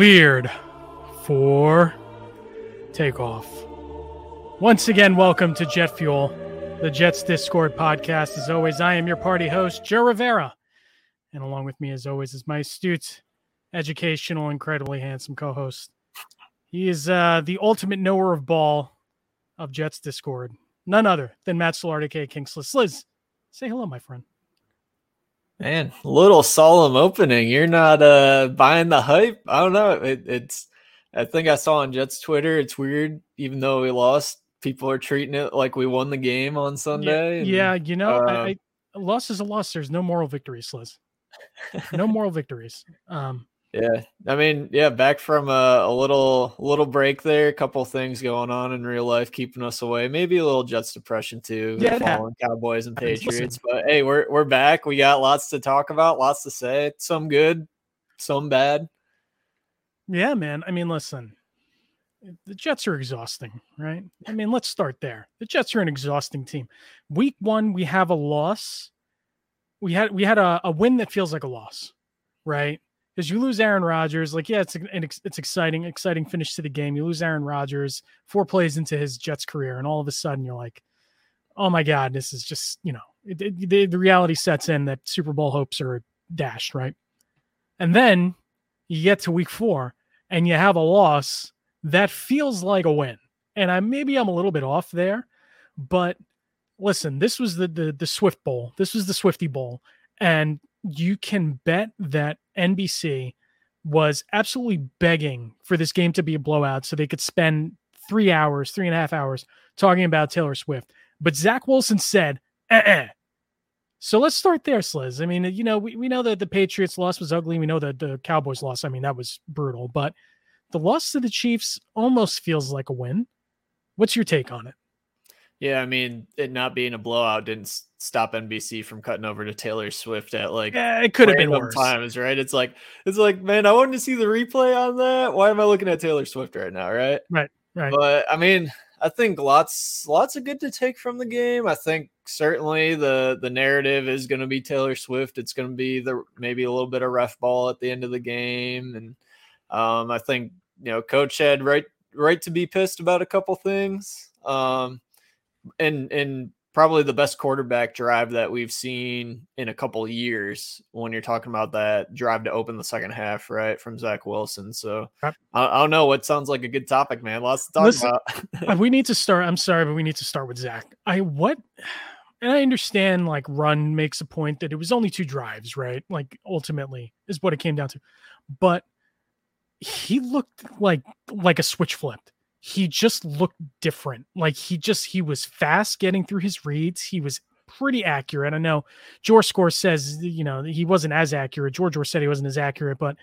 cleared for takeoff. Once again, welcome to Jet Fuel, the Jets Discord podcast. As always, I am your party host, Joe Rivera. And along with me, as always, is my astute, educational, incredibly handsome co host. He is uh, the ultimate knower of ball of Jets Discord. None other than Matt Solardi, aka King Sliz. Sliz, say hello, my friend. Man, little solemn opening. You're not uh buying the hype. I don't know. It, it's I think I saw on Jets Twitter. It's weird, even though we lost. People are treating it like we won the game on Sunday. Yeah, and, yeah you know, uh, I, I, loss is a loss. There's no moral victories, Liz. No moral victories. Um, yeah, I mean, yeah, back from a, a little little break there. A couple things going on in real life, keeping us away. Maybe a little Jets depression too. Yeah, following Cowboys and Patriots. But hey, we're we're back. We got lots to talk about, lots to say. Some good, some bad. Yeah, man. I mean, listen, the Jets are exhausting, right? I mean, let's start there. The Jets are an exhausting team. Week one, we have a loss. We had we had a, a win that feels like a loss, right? Because you lose Aaron Rodgers. Like, yeah, it's an, it's exciting, exciting finish to the game. You lose Aaron Rodgers four plays into his Jets career, and all of a sudden you're like, oh my god, this is just you know it, it, the, the reality sets in that Super Bowl hopes are dashed, right? And then you get to week four and you have a loss that feels like a win. And I maybe I'm a little bit off there, but listen, this was the the the Swift Bowl. This was the Swifty Bowl, and you can bet that NBC was absolutely begging for this game to be a blowout so they could spend three hours, three and a half hours talking about Taylor Swift. But Zach Wilson said, uh-uh. So let's start there, Sliz. I mean, you know, we, we know that the Patriots loss was ugly. We know that the Cowboys loss, I mean, that was brutal. But the loss to the Chiefs almost feels like a win. What's your take on it? Yeah, I mean, it not being a blowout didn't stop NBC from cutting over to Taylor Swift at like yeah, it could have been worse times, right? It's like it's like, man, I wanted to see the replay on that. Why am I looking at Taylor Swift right now, right? Right, right. But I mean, I think lots lots of good to take from the game. I think certainly the the narrative is going to be Taylor Swift. It's going to be the maybe a little bit of ref ball at the end of the game, and um, I think you know, coach had right right to be pissed about a couple things. Um, and and probably the best quarterback drive that we've seen in a couple years when you're talking about that drive to open the second half, right? From Zach Wilson. So I, I, don't know what sounds like a good topic, man. Lots to talk Listen, about. Uh, we need to start. I'm sorry, but we need to start with Zach. I what and I understand like run makes a point that it was only two drives, right? Like ultimately is what it came down to. But he looked like like a switch flipped he just looked different. Like he just he was fast getting through his reads. He was pretty accurate. I know George Score says you know he wasn't as accurate. George George said he wasn't as accurate, but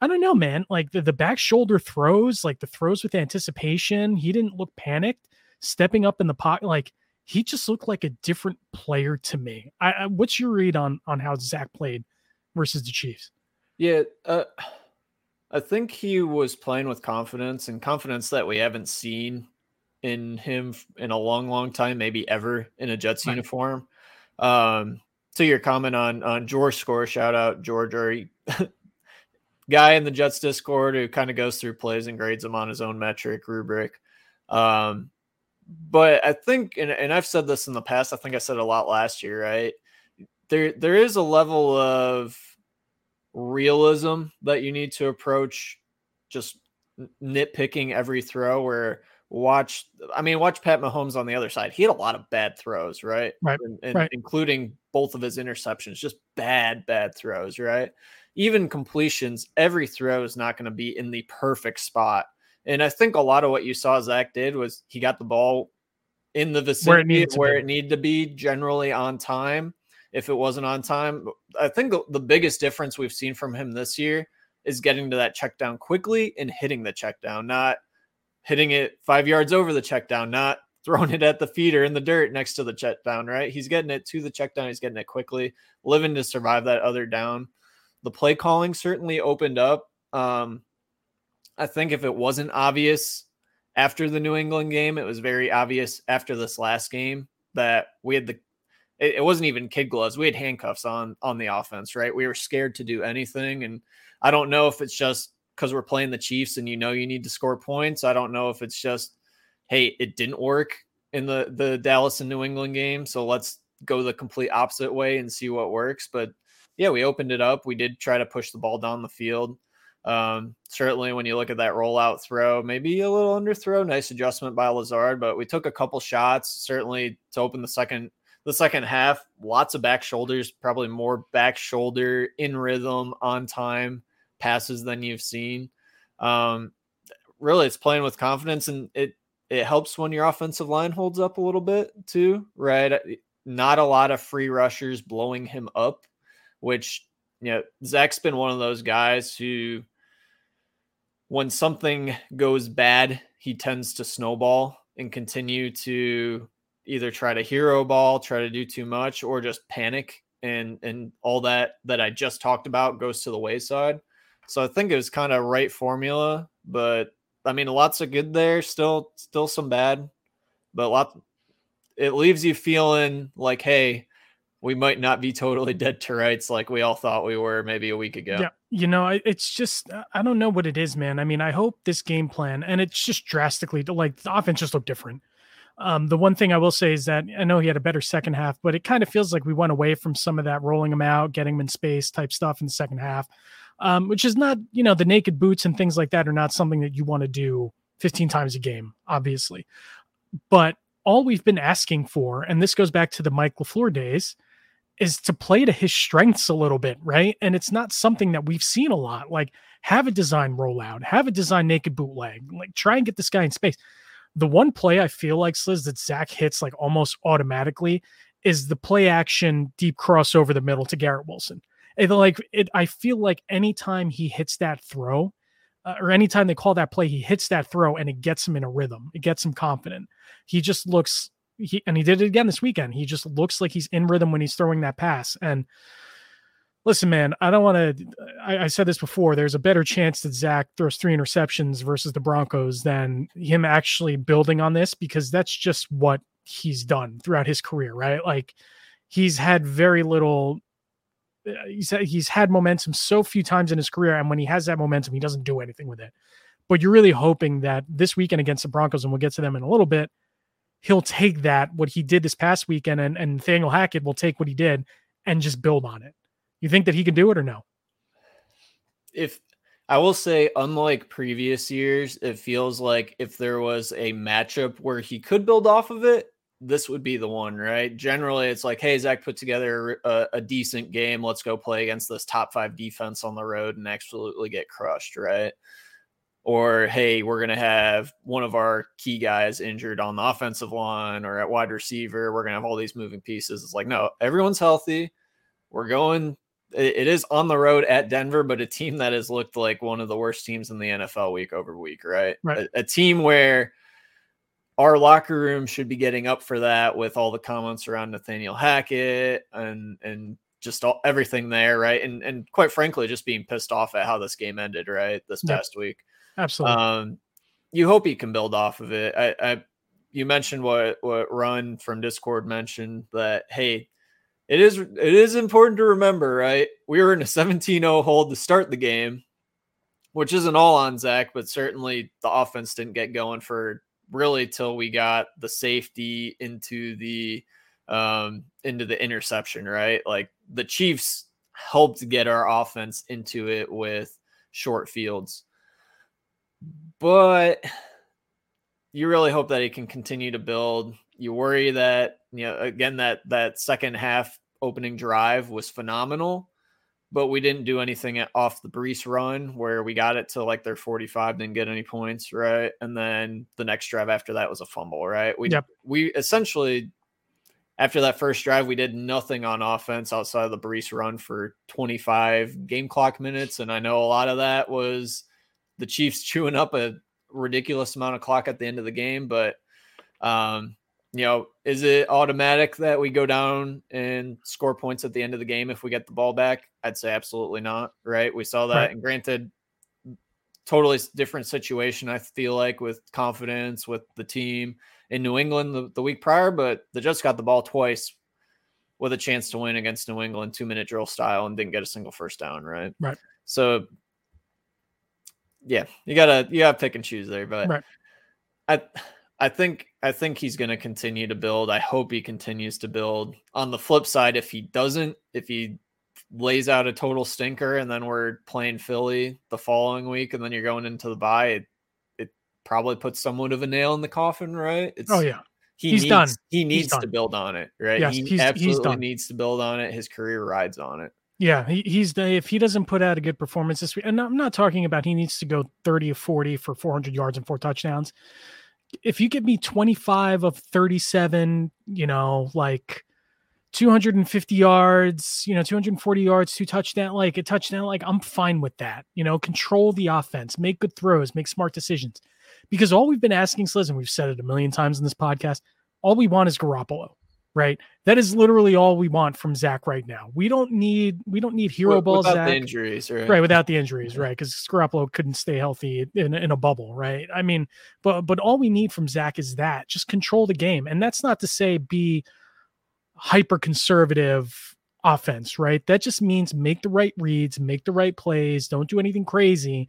I don't know, man. Like the, the back shoulder throws, like the throws with anticipation. He didn't look panicked, stepping up in the pocket. Like he just looked like a different player to me. I, I what's your read on on how Zach played versus the Chiefs? Yeah, uh, I think he was playing with confidence and confidence that we haven't seen in him in a long, long time, maybe ever in a Jets right. uniform. Um, to your comment on on George score, shout out George, or guy in the Jets Discord who kind of goes through plays and grades them on his own metric rubric. Um, but I think, and, and I've said this in the past, I think I said a lot last year, right? There there is a level of realism that you need to approach just nitpicking every throw where watch I mean watch Pat Mahomes on the other side. He had a lot of bad throws, right? Right. And, and right. including both of his interceptions, just bad bad throws, right? Even completions, every throw is not going to be in the perfect spot. And I think a lot of what you saw Zach did was he got the ball in the vicinity where it where it needed to be generally on time if it wasn't on time. I think the, biggest difference we've seen from him this year is getting to that check down quickly and hitting the check down, not hitting it five yards over the check down, not throwing it at the feeder in the dirt next to the check down, right? He's getting it to the check down, he's getting it quickly, living to survive that other down. The play calling certainly opened up. Um, I think if it wasn't obvious after the New England game, it was very obvious after this last game that we had the it, it wasn't even kid gloves. We had handcuffs on on the offense, right? We were scared to do anything, and I don't know if it's just because we're playing the Chiefs and you know you need to score points. I don't know if it's just, hey, it didn't work in the the Dallas and New England game, so let's go the complete opposite way and see what works. But yeah, we opened it up. We did try to push the ball down the field. Um, certainly, when you look at that rollout throw, maybe a little underthrow, nice adjustment by Lazard, but we took a couple shots certainly to open the second the second half. Lots of back shoulders, probably more back shoulder in rhythm on time passes than you've seen. Um, really, it's playing with confidence, and it it helps when your offensive line holds up a little bit too, right? Not a lot of free rushers blowing him up, which you know Zach's been one of those guys who when something goes bad, he tends to snowball and continue to either try to hero ball, try to do too much, or just panic and and all that that I just talked about goes to the wayside. So I think it was kind of right formula, but I mean lots of good there, still still some bad, but lot it leaves you feeling like, hey, we might not be totally dead to rights like we all thought we were maybe a week ago. Yeah, you know, it's just I don't know what it is, man. I mean, I hope this game plan and it's just drastically like the offense just looked different. Um, the one thing I will say is that I know he had a better second half, but it kind of feels like we went away from some of that rolling him out, getting him in space type stuff in the second half, um, which is not, you know, the naked boots and things like that are not something that you want to do 15 times a game, obviously. But all we've been asking for, and this goes back to the Mike LaFleur days, is to play to his strengths a little bit, right? And it's not something that we've seen a lot. Like have a design rollout, have a design naked bootleg, like try and get this guy in space. The one play I feel like Sliz that Zach hits like almost automatically is the play action deep cross over the middle to Garrett Wilson. And like it, I feel like anytime he hits that throw, uh, or anytime they call that play, he hits that throw and it gets him in a rhythm. It gets him confident. He just looks he and he did it again this weekend. He just looks like he's in rhythm when he's throwing that pass. And listen, man, I don't want to. I, I, said this before. There's a better chance that Zach throws three interceptions versus the Broncos than him actually building on this because that's just what he's done throughout his career, right? Like he's had very little. Uh, he's he's had momentum so few times in his career, and when he has that momentum, he doesn't do anything with it. But you're really hoping that this weekend against the Broncos, and we'll get to them in a little bit, he'll take that what he did this past weekend and, and Nathaniel Hackett will take what he did and just build on it. You think that he can do it or no? If I will say, unlike previous years, it feels like if there was a matchup where he could build off of it, this would be the one, right? Generally, it's like, hey, Zach put together a, a decent game. Let's go play against this top five defense on the road and absolutely get crushed, right? or hey, we're going to have one of our key guys injured on the offensive line or at wide receiver. We're going to have all these moving pieces. It's like, no, everyone's healthy. We're going, it is on the road at Denver, but a team that has looked like one of the worst teams in the NFL week over week, right? right. A, a team where our locker room should be getting up for that with all the comments around Nathaniel Hackett and, and, just all, everything there, right? And and quite frankly, just being pissed off at how this game ended, right? This past week. Absolutely. Um, you hope he can build off of it. I, I, you mentioned what what Run from Discord mentioned that hey, it is it is important to remember, right? We were in a 17-0 hold to start the game, which isn't all on Zach, but certainly the offense didn't get going for really till we got the safety into the um into the interception, right? Like the Chiefs helped get our offense into it with short fields but you really hope that he can continue to build. You worry that you know again that that second half opening drive was phenomenal, but we didn't do anything off the Breece run where we got it to like their 45, didn't get any points, right? And then the next drive after that was a fumble, right? We yep. we essentially after that first drive, we did nothing on offense outside of the Breece run for 25 game clock minutes. And I know a lot of that was the Chiefs chewing up a ridiculous amount of clock at the end of the game. But, um, you know, is it automatic that we go down and score points at the end of the game if we get the ball back? I'd say absolutely not. Right. We saw that. Right. And granted, totally different situation, I feel like, with confidence with the team in New England the, the week prior, but they just got the ball twice with a chance to win against New England, two minute drill style, and didn't get a single first down. Right. Right. So Yeah, you gotta you gotta pick and choose there, but Right. I I think I think he's gonna continue to build. I hope he continues to build. On the flip side, if he doesn't, if he lays out a total stinker and then we're playing Philly the following week and then you're going into the bye, it, it probably puts somewhat of a nail in the coffin, right? It's Oh yeah. he He's needs, done. He needs to done. build on it, right? Yes, he he's- he's absolutely done. needs to build on it. His career rides on it. Yeah, he, he's the if he doesn't put out a good performance this week, and I'm not talking about he needs to go 30 or 40 for 400 yards and four touchdowns. If you give me 25 of 37, you know, like 250 yards, you know, 240 yards, two touchdown, like a touchdown, like I'm fine with that. You know, control the offense, make good throws, make smart decisions. Because all we've been asking Sliz, and we've said it a million times in this podcast, all we want is Garoppolo, right? That is literally all we want from Zach right now. We don't need we don't need hero Wi- ball without Zach. the injuries, right? Right, without the injuries, right? Because Garoppolo couldn't stay healthy in, in a bubble, right? I mean, but but all we need from Zach is that just control the game, and that's not to say be hyper conservative offense, right? That just means make the right reads, make the right plays, don't do anything crazy.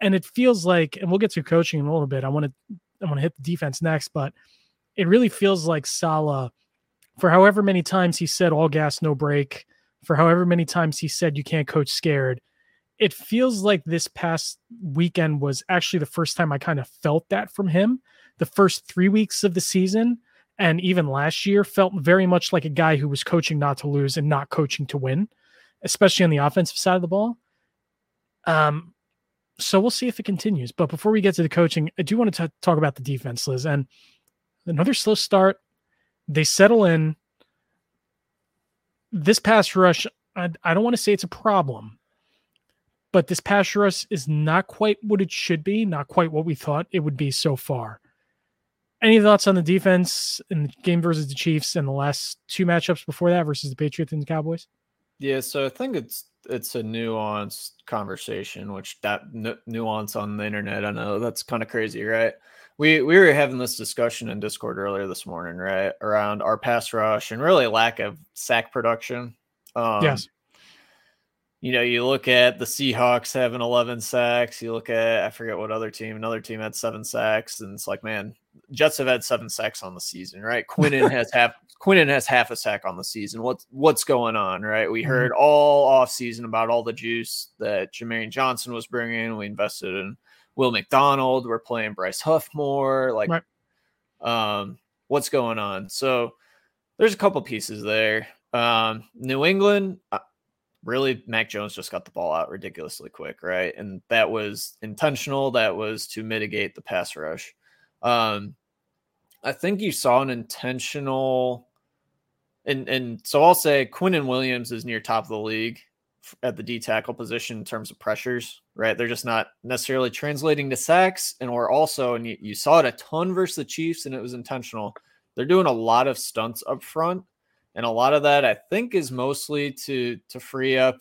And it feels like, and we'll get to coaching in a little bit. I want to I want to hit the defense next, but it really feels like Saleh, for however many times he said all gas, no brake, for however many times he said you can't coach scared. It feels like this past weekend was actually the first time I kind of felt that from him. The first three weeks of the season and even last year felt very much like a guy who was coaching not to lose and not coaching to win, especially on the offensive side of the ball. Um, so we'll see if it continues. But before we get to the coaching, I do want to t- talk about the defense, Liz. And another slow start. They settle in. This pass rush, I, I don't want to say it's a problem, but this pass rush is not quite what it should be, not quite what we thought it would be so far. Any thoughts on the defense in the game versus the Chiefs and the last two matchups before that versus the Patriots and the Cowboys? Yeah, so I think it's it's a nuanced conversation, which that nu- nuance on the internet, I know that's kind of crazy, right? We we were having this discussion in Discord earlier this morning, right, around our pass rush and really lack of sack production. Um, yes. you know, you look at the Seahawks having 11 sacks. You look at, I forget what other team, another team had seven sacks. And it's like, man, Jets have had seven sacks on the season, right? Quinnen has half, Quinnen has half a sack on the season. What's, what's going on, right? We Mhm. heard all off season about all the juice that Jermaine Johnson was bringing. We invested in Will McDonald. We're playing Bryce Huff more. Like, Right. um, what's going on? So there's a couple pieces there. Um, New England, uh, really Mac Jones just got the ball out ridiculously quick, right? And that was intentional. That was to mitigate the pass rush. Um, I think you saw an intentional, and and so I'll say Quinnen Williams is near top of the league at the D tackle position in terms of pressures, right? They're just not necessarily translating to sacks, and we're also and you, you saw it a ton versus the Chiefs, and it was intentional. They're doing a lot of stunts up front and a lot of that I think is mostly to to free up,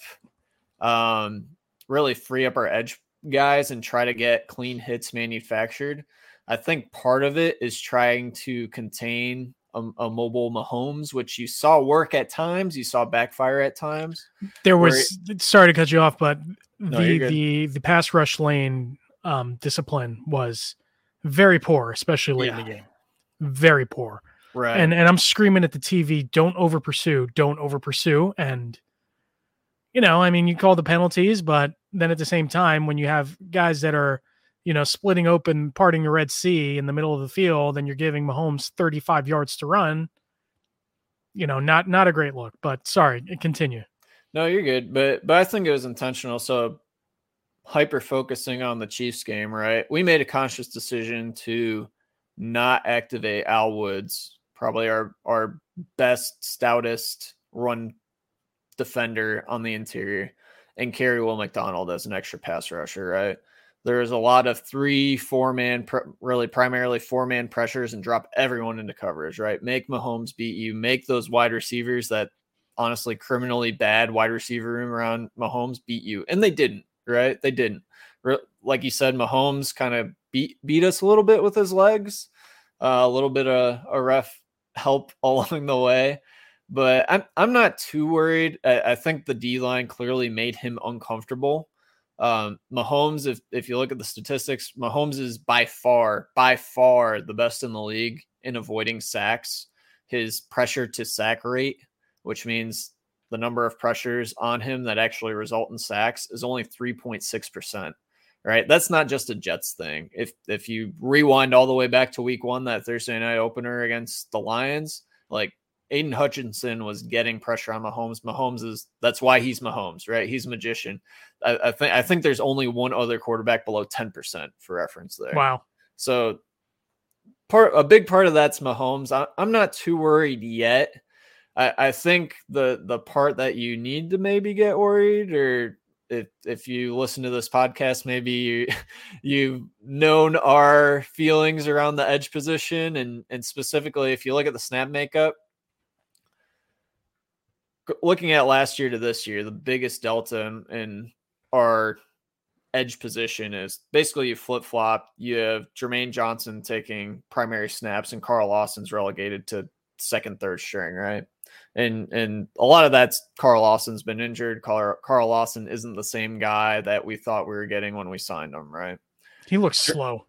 um, really free up our edge guys and try to get clean hits manufactured. I think part of it is trying to contain a, a mobile Mahomes, which you saw work at times, you saw backfire at times. There was sorry to cut you off, but No, the the the pass rush lane um, discipline was very poor, especially late in the game. Very poor. Right. And and I'm screaming at the TV, don't over pursue, don't over pursue. And you know, I mean, you call the penalties, but then at the same time, when you have guys that are, you know, splitting open, parting the Red Sea in the middle of the field, and you're giving Mahomes 35 yards to run, you know, not not a great look. But sorry, continue. No, you're good, but but I think it was intentional. So hyper focusing on the Chiefs game, right? We made a conscious decision to not activate Al Woods, probably our our best, stoutest run defender on the interior, and carry Will McDonald as an extra pass rusher, right? There's a lot of three, four man, pr- really primarily four man pressures and drop everyone into coverage, right? Make Mahomes beat you, make those wide receivers that honestly criminally bad wide receiver room around Mahomes beat you, and they didn't. Right? They didn't. Like you said, Mahomes kind of beat beat us a little bit with his legs, uh, a little bit of a ref help along the way, but I'm I'm not too worried. I, I think the D line clearly made him uncomfortable. Um, Mahomes, if if you look at the statistics, Mahomes is by far, by far the best in the league in avoiding sacks. His pressure to sack rate, which means the number of pressures on him that actually result in sacks, is only 3.6%. Right. That's not just a Jets thing. If if you rewind all the way back to week one, that Thursday night opener against the Lions, like Aidan Hutchinson was getting pressure on Mahomes. Mahomes is that's why he's Mahomes, right? He's a magician. I, I think I think there's only one other quarterback below 10% for reference there. Wow. So part a big part of that's Mahomes. I, I'm not too worried yet. I, I think the the part that you need to maybe get worried or if if you listen to this podcast, maybe you you've known our feelings around the edge position and and specifically if you look at the snap makeup, looking at last year to this year, the biggest delta in, in our edge position is basically you flip flop. You have Jermaine Johnson taking primary snaps, and Carl Lawson's relegated to second, third string, right? And and a lot of that's Carl Lawson's been injured. Carl, Carl Lawson isn't the same guy that we thought we were getting when we signed him, right? He looks slow.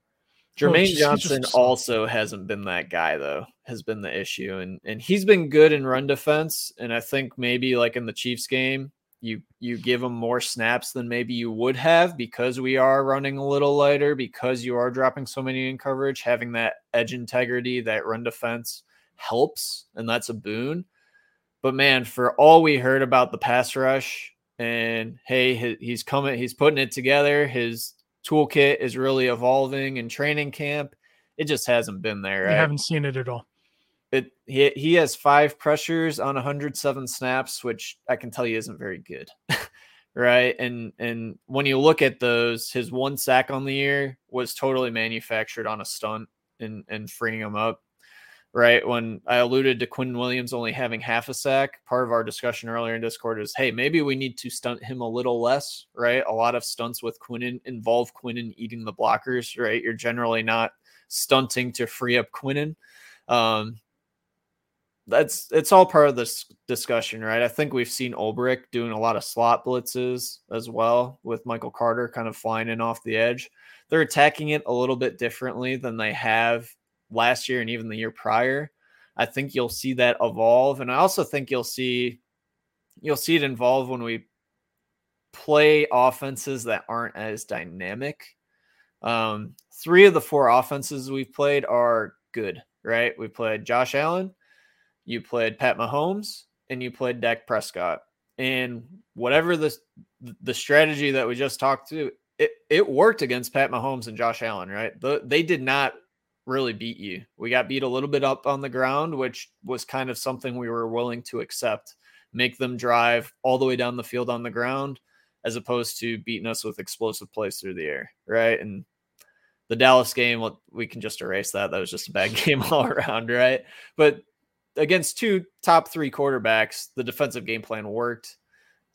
Jermaine Johnson also hasn't been that guy though, has been the issue. And and he's been good in run defense. And I think maybe like in the Chiefs game, you you give him more snaps than maybe you would have because we are running a little lighter, because you are dropping so many in coverage, having that edge integrity, that run defense helps, and that's a boon. But man, for all we heard about the pass rush, and hey, he's coming, he's putting it together. His toolkit is really evolving in training camp. It just hasn't been there. Right? I haven't seen it at all. It he he has five pressures on 107 snaps, which I can tell you isn't very good. right. And and when you look at those, his one sack on the year was totally manufactured on a stunt and and freeing him up right? When I alluded to Quinn Williams only having half a sack, part of our discussion earlier in Discord is, hey, maybe we need to stunt him a little less, right? A lot of stunts with Quinnen involve Quinnen eating the blockers, right? You're generally not stunting to free up Quinnen. Um, that's it's all part of this discussion, right? I think we've seen Ulbrich doing a lot of slot blitzes as well with Michael Carter kind of flying in off the edge. They're attacking it a little bit differently than they have last year and even the year prior. I think you'll see that evolve, and I also think you'll see you'll see it involve when we play offenses that aren't as dynamic. Um, three of the four offenses we've played are good, right? We played Josh Allen, you played Pat Mahomes, and you played Dak Prescott. And whatever the the strategy that we just talked to, it, it worked against Pat Mahomes and Josh Allen, right? The, they did not really beat you. We got beat a little bit up on the ground, which was kind of something we were willing to accept. Make them drive all the way down the field on the ground, as opposed to beating us with explosive plays through the air, right? And the Dallas game, well, we can just erase that. That was just a bad game all around, right? But against two top three quarterbacks, the defensive game plan worked.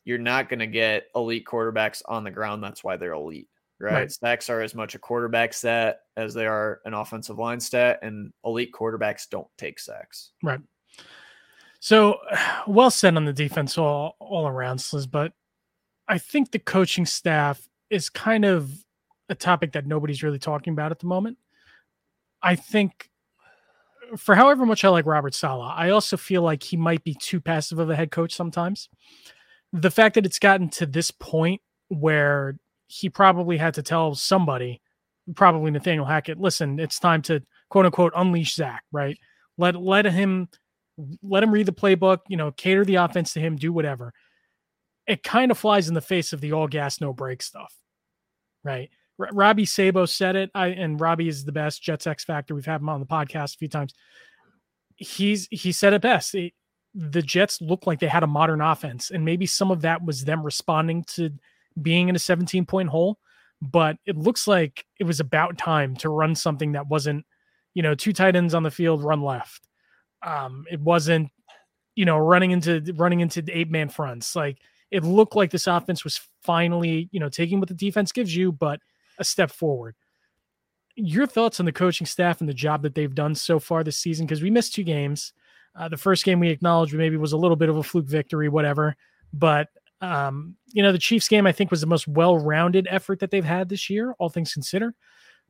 You're not going to get elite quarterbacks on the ground. That's why they're elite right? right? Sacks are as much a quarterback stat as they are an offensive line stat, and elite quarterbacks don't take sacks. Right. So, well said on the defense all all around, Sliz, but I think the coaching staff is kind of a topic that nobody's really talking about at the moment. I think for however much I like Robert Saleh, I also feel like he might be too passive of a head coach sometimes. The fact that it's gotten to this point where he probably had to tell somebody, probably Nathaniel Hackett, listen, it's time to quote unquote unleash Zach, right? Let let him let him read the playbook, you know, cater the offense to him, do whatever. It kind of flies in the face of the all gas, no brake stuff, right? Robbie Sabo said it, I and Robbie is the best Jets X Factor. We've had him on the podcast a few times. He's he said it best. The Jets look like they had a modern offense, and maybe some of that was them responding to being in a 17 point hole, but it looks like it was about time to run something that wasn't, you know, two tight ends on the field, run left. Um, it wasn't, you know, running into running into eight man fronts. Like it looked like this offense was finally, you know, taking what the defense gives you, but a step forward. Your thoughts on the coaching staff and the job that they've done so far this season? Because we missed two games. Uh, the first game we acknowledged maybe was a little bit of a fluke victory, whatever. But Um, you know, the Chiefs game I think was the most well-rounded effort that they've had this year, all things considered.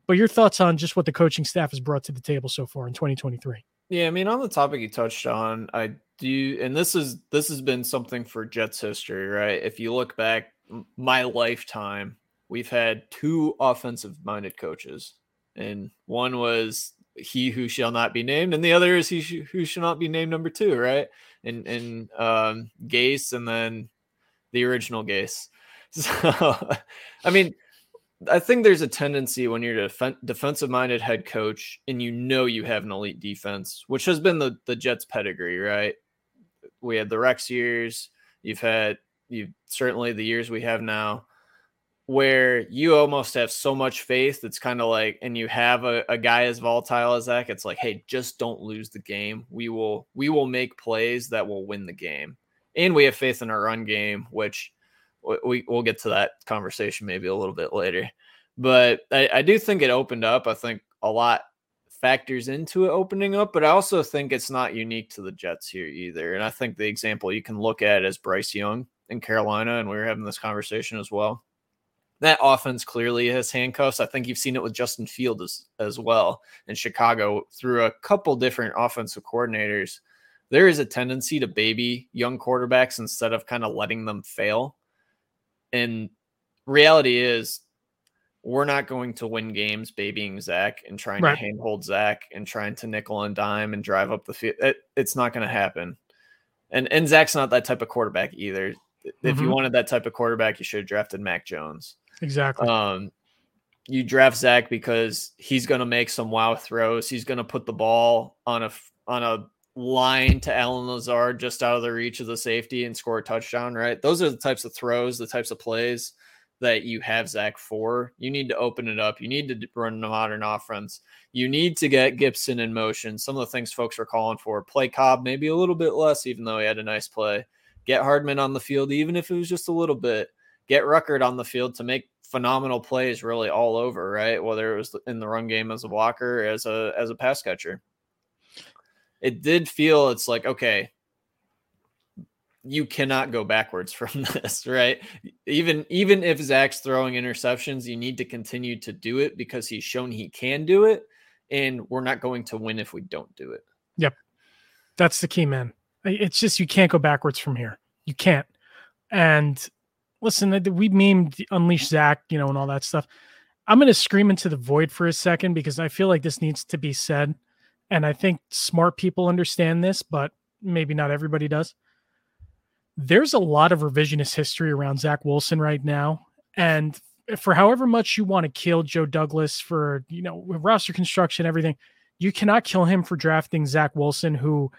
But your thoughts on just what the coaching staff has brought to the table so far in 2023? Yeah, I mean, on the topic you touched on, I do, and this is this has been something for Jets history, right? If you look back, my lifetime, we've had two offensive-minded coaches, and one was he who shall not be named, and the other is he sh- who shall not be named number two, right? And and um, Gase, and then the original Gase. So, I mean, I think there's a tendency when you're a def- defensive minded head coach and you know you have an elite defense, which has been the, the Jets pedigree, right? We had the Rex years, you've had you certainly the years we have now, where you almost have so much faith. that's kind of like, and you have a, a guy as volatile as Zach. It's like, hey, just don't lose the game. We will we will make plays that will win the game, and we have faith in our run game, which we we'll get to that conversation maybe a little bit later. But I, I do think it opened up. I think a lot factors into it opening up, but I also think it's not unique to the Jets here either. And I think the example you can look at is Bryce Young in Carolina, and we were having this conversation as well. That offense clearly has handcuffs. I think you've seen it with Justin Field as, as well in Chicago through a couple different offensive coordinators. There is a tendency to baby young quarterbacks instead of kind of letting them fail. And reality is, we're not going to win games babying Zach and trying right. to handhold Zach and trying to nickel and dime and drive up the field. It, it's not going to happen. And and Zach's not that type of quarterback either. Mm-hmm. If you mm-hmm. wanted that type of quarterback, you should have drafted Mac Jones. Exactly. Um, you draft Zach because he's going to make some wow throws. He's going to put the ball on a on a line to Allen Lazard just out of the reach of the safety and score a touchdown, right? Those are the types of throws, the types of plays that you have Zach for. You need to open it up. You need to run a modern offense. You need to get Gibson in motion. Some of the things folks are calling for play Cobb maybe a little bit less, even though he had a nice play. Get Hardman on the field, even if it was just a little bit. Get Ruckert on the field to make phenomenal plays really all over, right? Whether it was in the run game as a blocker, as a as a pass catcher. It did feel it's like okay you cannot go backwards from this right? Even even if zach's throwing interceptions you need to continue to do it because he's shown he can do it and we're not going to win if we don't do it. Yep. That's the key man. It's just you can't go backwards from here. You can't. And listen we memed unleash zach you know and all that stuff i'm going to scream into the void for a second because i feel like this needs to be said and I think smart people understand this, but maybe not everybody does. There's a lot of revisionist history around Zach Wilson right now. And for however much you want to kill Joe Douglas for, you know, roster construction, everything, you cannot kill him for drafting Zach Wilson, who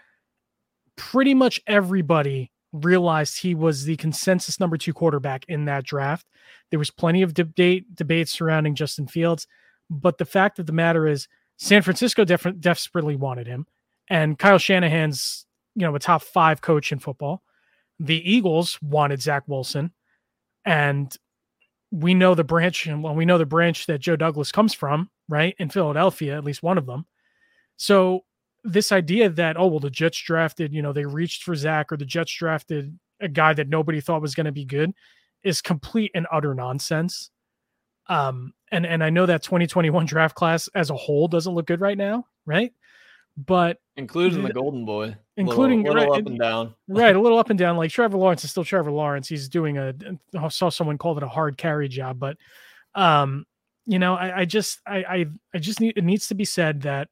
pretty much everybody realized he was the consensus number two quarterback in that draft. There was plenty of debate debate surrounding Justin Fields, but the fact of the matter is San Francisco def- desperately wanted him, and Kyle Shanahan's you know a top five coach in football. The Eagles wanted Zach Wilson, and we know the branch, and well, we know the branch that Joe Douglas comes from, right in Philadelphia, at least one of them. So this idea that oh well, the Jets drafted, you know, they reached for Zach, or the Jets drafted a guy that nobody thought was going to be good, is complete and utter nonsense. Um, and and I know that 2021 draft class as a whole doesn't look good right now, right? But including the Golden Boy, including little, little right, up and down, right? A little up and down. Like Trevor Lawrence is still Trevor Lawrence. He's doing a. I saw someone called it a hard carry job, but um, you know, I, I just I, I I just need it needs to be said that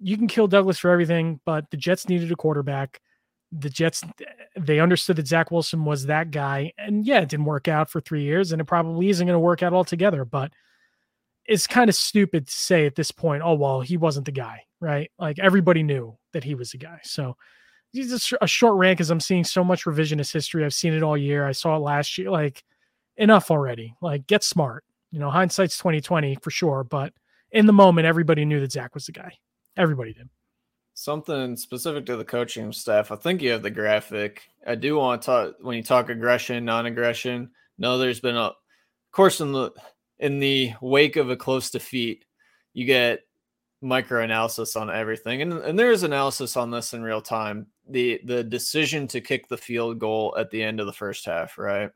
you can kill Douglas for everything, but the Jets needed a quarterback the Jets they understood that Zach Wilson was that guy, and yeah, it didn't work out for three years, and it probably isn't going to work out altogether. But it's kind of stupid to say at this point, oh well, he wasn't the guy, right? Like everybody knew that he was the guy. So he's a, short rant because I'm seeing so much revisionist history. I've seen it all year. I saw it last year. Like enough already. Like get smart. You know, hindsight's 2020 for sure, but in the moment, everybody knew that Zach was the guy. Everybody did something specific to the coaching staff. I think you have the graphic. I do want to talk when you talk aggression, non-aggression. No, there's been a of course in the in the wake of a close defeat, you get micro analysis on everything. And and there's analysis on this in real time. the the decision to kick the field goal at the end of the first half, right?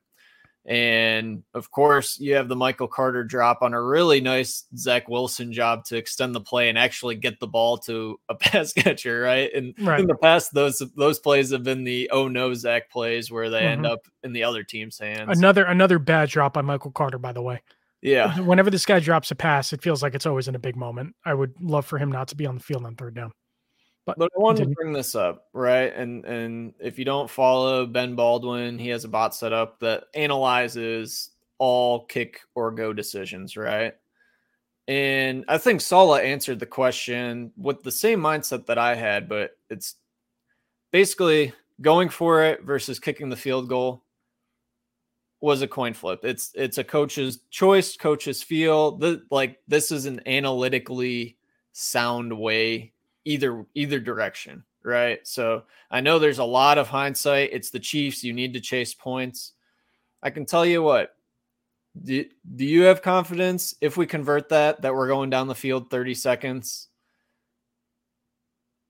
And of course, you have the Michael Carter drop on a really nice Zach Wilson job to extend the play and actually get the ball to a pass catcher, right? And Right. in the past, those those plays have been the oh no Zach plays where they end Mhm. up in the other team's hands. Another another bad drop by Michael Carter, by the way. yeah, Whenever this guy drops a pass, it feels like it's always in a big moment. I would love for him not to be on the field on third down. But, But I wanted to bring this up, right? And and if you don't follow Ben Baldwin, he has a bot set up that analyzes all kick or go decisions, right? And I think Saleh answered the question with the same mindset that I had, but it's basically going for it versus kicking the field goal was a coin flip. It's it's a coach's choice, coach's feel. The, like this is an analytically sound way either either direction, right? So I know there's a lot of hindsight. It's the Chiefs. You need to chase points. I can tell you what. Do, do you have confidence if we convert that that we're going down the field 30 seconds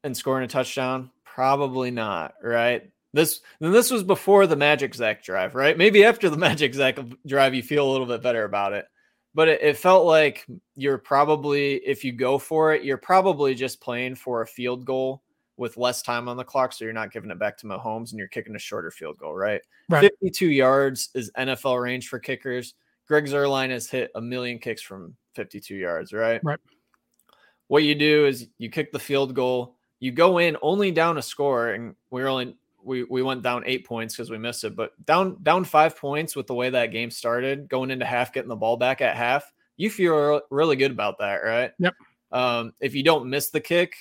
and scoring a touchdown? Probably not, right? This then this was before the Magic Zach drive, right? Maybe after the Magic Zach drive, you feel a little bit better about it. But it, it felt like you're probably, if you go for it, you're probably just playing for a field goal with less time on the clock. So you're not giving it back to Mahomes and you're kicking a shorter field goal, right? Right. 52 yards is NFL range for kickers. Greg Zuerlein has hit a million kicks from 52 yards, right? Right. What you do is you kick the field goal, you go in only down a score, and we're only we we went down eight points because we missed it, but down down five points with the way that game started, going into half, getting the ball back at half, you feel really good about that, right? Yep. Um, if you don't miss the kick,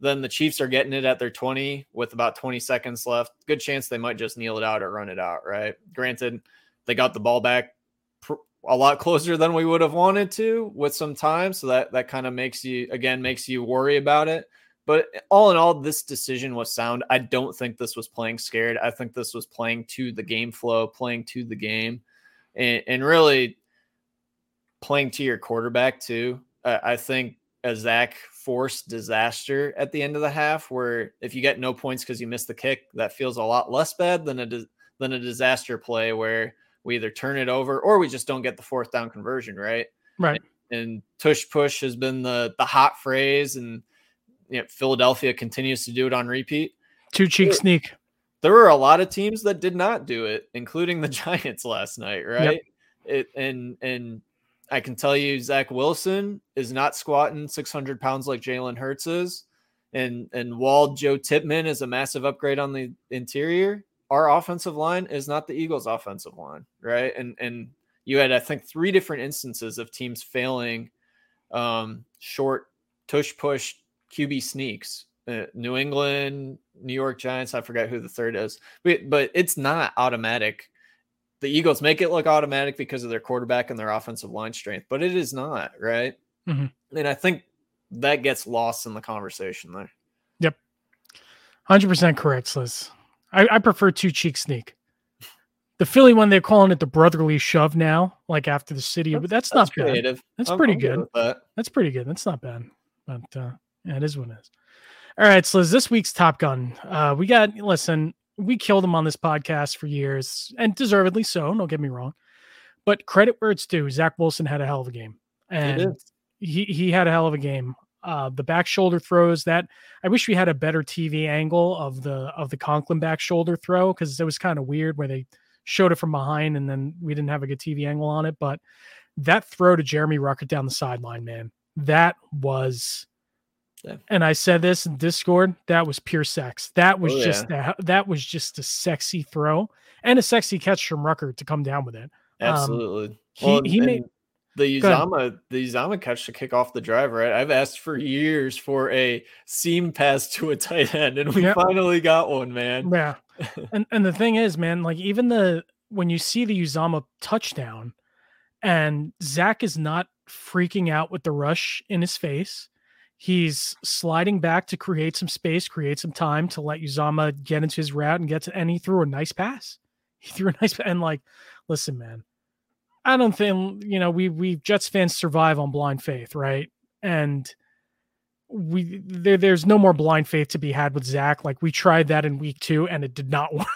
then the Chiefs are getting it at their 20 with about 20 seconds left. Good chance they might just kneel it out or run it out, right? Granted, they got the ball back pr- a lot closer than we would have wanted to with some time, so that that kind of makes you again makes you worry about it. But all in all, this decision was sound. I don't think this was playing scared. I think this was playing to the game flow, playing to the game, and, and really playing to your quarterback too. I, I think a Zach forced disaster at the end of the half, where if you get no points because you missed the kick, that feels a lot less bad than a than a disaster play where we either turn it over or we just don't get the fourth down conversion, right? Right. And tush push has been the the hot phrase, and you know, Philadelphia continues to do it on repeat. Two cheek sneak. There were a lot of teams that did not do it, including the Giants last night, right? It and and I can tell you, Zach Wilson is not squatting 600 pounds like Jalen Hurts is, and and while Joe Tippmann is a massive upgrade on the interior, our offensive line is not the Eagles' offensive line, right? And and you had I think three different instances of teams failing um, short tush push QB sneaks. Uh, New England, New York Giants. I forget who the third is, but but it's not automatic. The Eagles make it look automatic because of their quarterback and their offensive line strength, but it is not right. Mhm. And I think that gets lost in the conversation there. Yep, Hundred percent correct, Liz. I, I prefer two cheek sneak. The Philly one, they're calling it the brotherly shove now, like after the city, but that's, not bad. That's I'm- pretty I'm good. with that. That's pretty good. That's not bad. But uh, yeah, it is what it is. All right, so this week's Top Gun. Uh, we got listen. We killed him on this podcast for years, and deservedly so. Don't get me wrong, but credit where it's due. Zach Wilson had a hell of a game, He and he he had a hell of a game. Uh, the back shoulder throws that I wish we had a better TV angle of the of the Conklin back shoulder throw because it was kind of weird where they showed it from behind and then we didn't have a good TV angle on it. But that throw to Jeremy Ruckert down the sideline, man, that was. Yeah. And I said this in Discord. That was pure sex. That was Oh, just that, that was just a sexy throw and a sexy catch from Ruckert to come down with it. Absolutely. Um, he- he made- the Uzomah the Uzomah catch to kick off the drive, right? I've asked for years for a seam pass to a tight end, and we Yep. finally got one, man. Yeah. and and the thing is, man, like even the when you see the Uzomah touchdown and Zach is not freaking out with the rush in his face. He's sliding back to create some space, create some time to let Uzomah get into his route and get to and he threw a nice pass. He threw a nice and like, listen, man. I don't think you know we we Jets fans survive on blind faith, right? And we there, there's no more blind faith to be had with Zach. Like we tried that in week two and it did not work.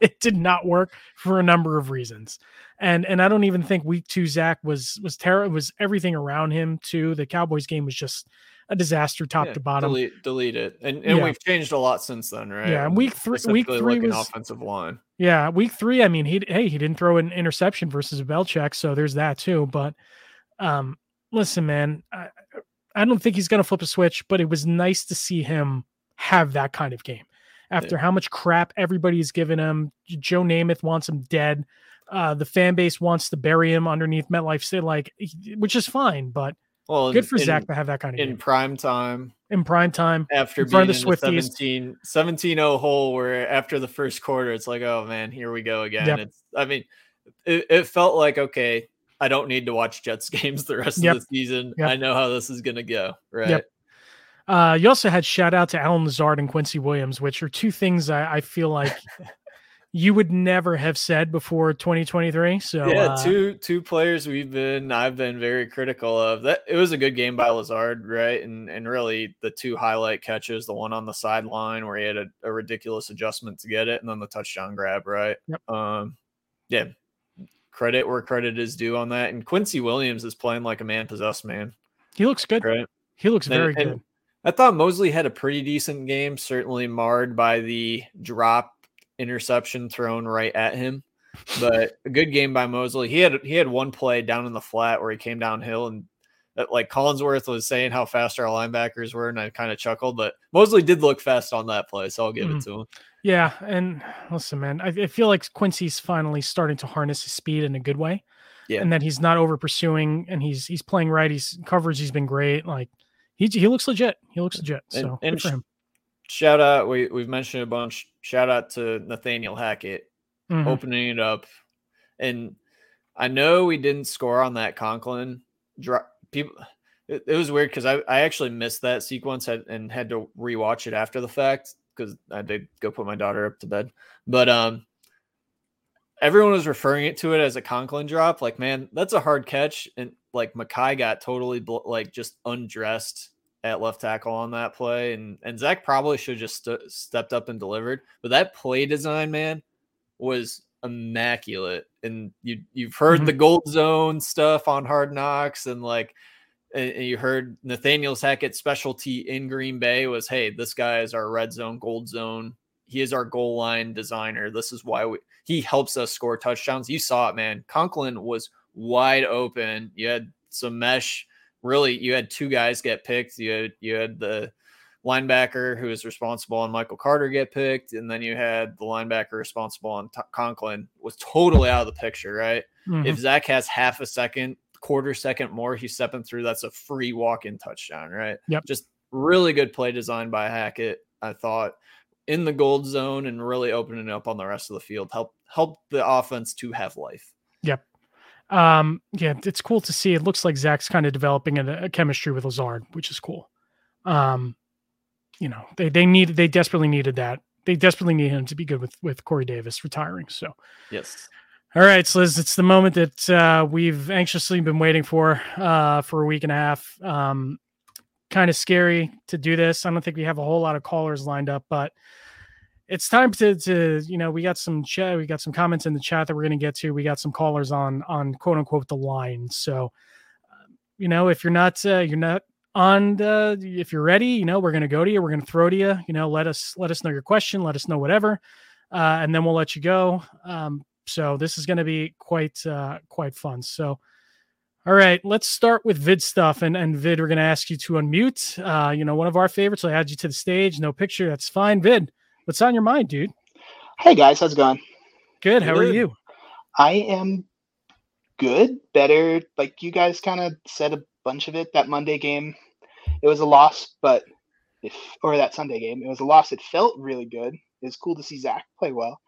it did not work for a number of reasons. And and I don't even think week two Zach was was terrible. Was everything around him too. The Cowboys game was just a disaster top Yeah, to bottom. delete, delete it, and and Yeah. we've changed a lot since then, right? Yeah, and week three- week three was- offensive line. Yeah, week three. I mean, he hey he didn't throw an interception versus a Belichick, so there's that too. But um, listen, man, I, I don't think he's gonna flip a switch, but it was nice to see him have that kind of game after how much crap everybody's given him. Joe Namath wants him dead. Uh, the fan base wants to bury him underneath MetLife, say like, which is fine, but Well, good for in, Zach to have that kind of in game prime time in prime time. after In being front in the the Swifties. 17 17 0 hole where after the first quarter it's like oh man here we go again Yep. it's i mean it, it felt like okay i don't need to watch jets games the rest Yep. of the season Yep. i know how this is gonna go right Yep. Uh, you also had shout out to Allen Lazard and Quincy Williams, which are two things I, I feel like you would never have said before 2023. So yeah, uh, two two players we've been I've been very critical of. That it was a good game by Lazard, right? And and really the two highlight catches, the one on the sideline where he had a, a ridiculous adjustment to get it, and then the touchdown grab, right? Yep. Um, yeah, credit where credit is due on that. And Quincy Williams is playing like a man possessed man, he looks good. right? He looks And- very and good. I thought Mosley had a pretty decent game, certainly marred by the drop interception thrown right at him. But a good game by Mosley. He had he had one play down in the flat where he came downhill and like Collinsworth was saying how fast our linebackers were, and I kind of chuckled. But Mosley did look fast on that play, so I'll give Mhm. it to him. Yeah, and listen, man, I, I feel like Quincy's finally starting to harness his speed in a good way. Yeah. and that he's not over pursuing, and he's he's playing right. He's coverage. He's been great. Like he he looks legit. He looks legit. So and good for him. Shout out, we we've mentioned a bunch. Shout out to Nathaniel Hackett Mhm. opening it up. And I know we didn't score on that Conklin drop. People, it, it was weird because I, I actually missed that sequence had, and had to rewatch it after the fact because I did go put my daughter up to bed. But um, everyone was referring it to it as a Conklin drop. Like, man, that's a hard catch. And like Mekhi got totally bl- like just undressed at left tackle on that play, and and Zach probably should have just st- stepped up and delivered. But that play design, man, was immaculate. And you you've heard Mhm. the gold zone stuff on Hard Knocks, and like and and you heard Nathaniel Hackett's specialty in Green Bay was, hey, this guy is our red zone, gold zone. He is our goal line designer. This is why we he helps us score touchdowns. You saw it, man. Conklin was wide open. You had some mesh. Really, you had two guys get picked. You had you had the linebacker who was responsible on Michael Carter get picked, and then you had the linebacker responsible on Conklin was totally out of the picture, right? Mhm. If Zach has half a second, quarter second more, he's stepping through. That's a free walk-in touchdown, right? Yep. Just really good play design by Hackett. I thought in the gold zone and really opening up on the rest of the field help help the offense to have life. Um, yeah, it's cool to see. It looks like Zach's kind of developing a, a chemistry with Lazard, which is cool. Um, you know, they they need they desperately needed that. They desperately need him to be good with with Corey Davis retiring. So, Yes. all right, so Liz, it's the moment that uh, we've anxiously been waiting for uh, for a week and a half. Um, kind of scary to do this. I don't think we have a whole lot of callers lined up, but it's time to to you know we got some chat, we got some comments in the chat that we're going to get to. We got some callers on on quote unquote the line. So, uh, you know, if you're not uh, you're not on the if you're ready, you know, we're going to go to you. We're going to throw to you. You know, let us let us know your question. Let us know whatever, uh, and then we'll let you go. Um, so this is going to be quite uh, quite fun. So. All right, let's start with vid stuff. And and vid, we're gonna ask you to unmute. Uh, you know, one of our favorites. I add you to the stage. No picture. That's fine. Vid, what's on your mind, dude? Hey guys, how's it going? Good. How are you? I am good, better. Like you guys kind of said a bunch of it. That Monday game, it was a loss, but if or that Sunday game, it was a loss. It felt really good. It was cool to see Zach play well.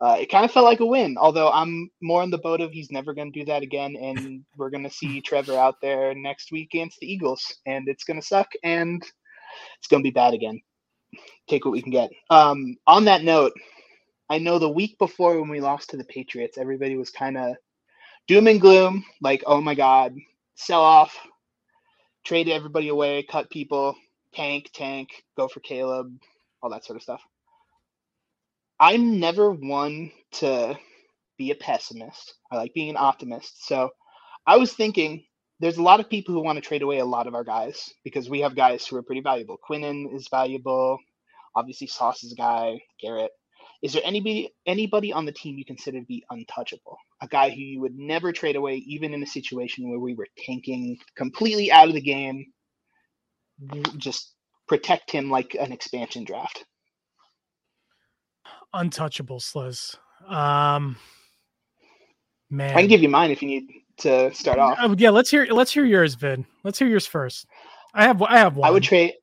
Uh, it kind of felt like a win, although I'm more on the boat of he's never going to do that again, and we're going to see Trevor out there next week against the Eagles, and it's going to suck, and it's going to be bad again. Take what we can get. Um, on that note, I know the week before when we lost to the Patriots, everybody was kind of doom and gloom, like, oh my God, sell off, trade everybody away, cut people. tank, tank, go for Caleb, all that sort of stuff. I'm never one to be a pessimist. I like being an optimist. So I was thinking there's a lot of people who want to trade away a lot of our guys because we have guys who are pretty valuable. Quinnen is valuable. Obviously, Sauce is a guy. Garrett. Is there anybody anybody on the team you consider to be untouchable? A guy who you would never trade away, even in a situation where we were tanking completely out of the game. Just protect him like an expansion draft. Untouchable, Sliz. Um, man, I can give you mine if you need to start off. Uh, yeah, let's hear let's hear yours, Vid. Let's hear yours first. I have I have one. I would trade.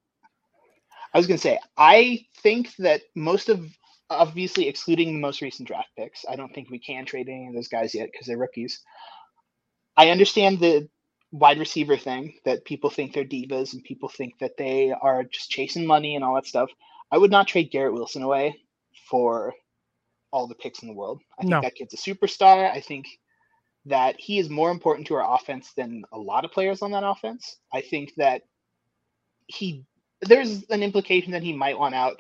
I was gonna say I think that most of obviously excluding the most recent draft picks, I don't think we can trade any of those guys yet because they're rookies. I understand the wide receiver thing that people think they're divas and people think that they are just chasing money and all that stuff. I would not trade Garrett Wilson away for all the picks in the world. I think No. that kid's a superstar. I think that he is more important to our offense than a lot of players on that offense. I think that he there's an implication that he might want out.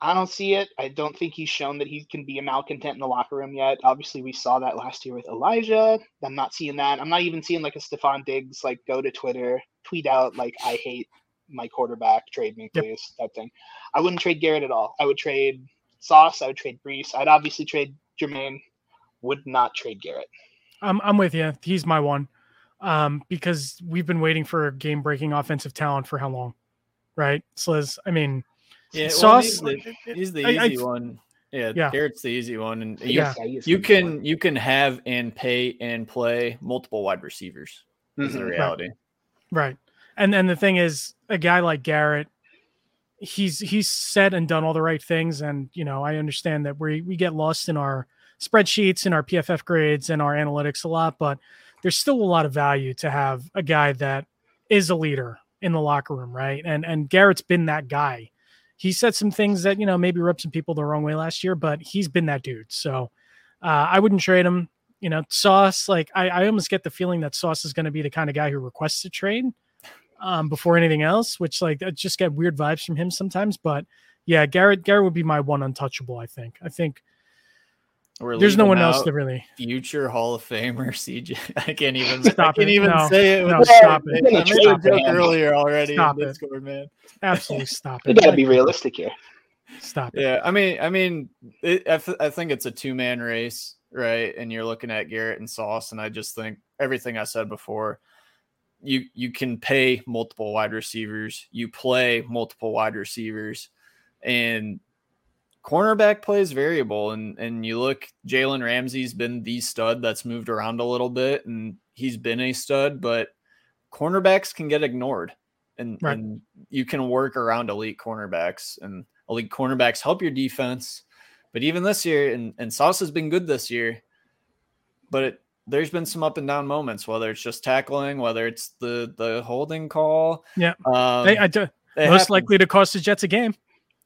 I don't see it. I don't think he's shown that he can be a malcontent in the locker room yet. Obviously, we saw that last year with Elijah. I'm not seeing that. I'm not even seeing like a Stefon Diggs like go to Twitter, tweet out like I hate my quarterback, trade me Yep. please, type thing. I wouldn't trade Garrett at all. I would trade Sauce. I would trade Breece. I'd obviously trade Jermaine. Would not trade Garrett. I'm I'm with you. He's my one. Um, because we've been waiting for game breaking offensive talent for how long? Right? Sliz. I mean Yeah, well, Sauce he's the, he's the I- I- easy one. Yeah, Yeah. Garrett's the easy one, and you, Yeah. you can you can have and pay and play multiple wide receivers. Is the Mhm. reality. Right. And then the thing is, a guy like Garrett, he's he's said and done all the right things. And you know, I understand that we we get lost in our spreadsheets and our PFF grades and our analytics a lot, but there's still a lot of value to have a guy that is a leader in the locker room, right? And and Garrett's been that guy. He said some things that you know maybe rubbed some people the wrong way last year, but he's been that dude. So uh, I wouldn't trade him. You know, Sauce, like I, I almost get the feeling that Sauce is going to be the kind of guy who requests a trade um, before anything else, which like I just get weird vibes from him sometimes. But yeah, Garrett Garrett would be my one untouchable. I think. I think We're there's no one else out that really. future Hall of Famer CJ. I can't even Stop I can't it. even No. say it. No, with- stop it. I made a joke it. earlier already Stop in it. Man. Absolutely stop You it. gotta be realistic here. Stop it. Yeah, I mean, I mean, it, I, f- I think it's a two man race, right? And you're looking at Garrett and Sauce, and I just think everything I said before. You you can pay multiple wide receivers, you play multiple wide receivers, and cornerback play is variable. And and you look, Jalen Ramsey's been the stud that's moved around a little bit, and he's been a stud, but cornerbacks can get ignored, and, Right. and you can work around elite cornerbacks, and elite cornerbacks help your defense. But even this year, and, and Sauce has been good this year, but it, there's been some up and down moments, whether it's just tackling, whether it's the the holding call. Yeah. um, Hey, I do, most happens. likely to cost the Jets a game.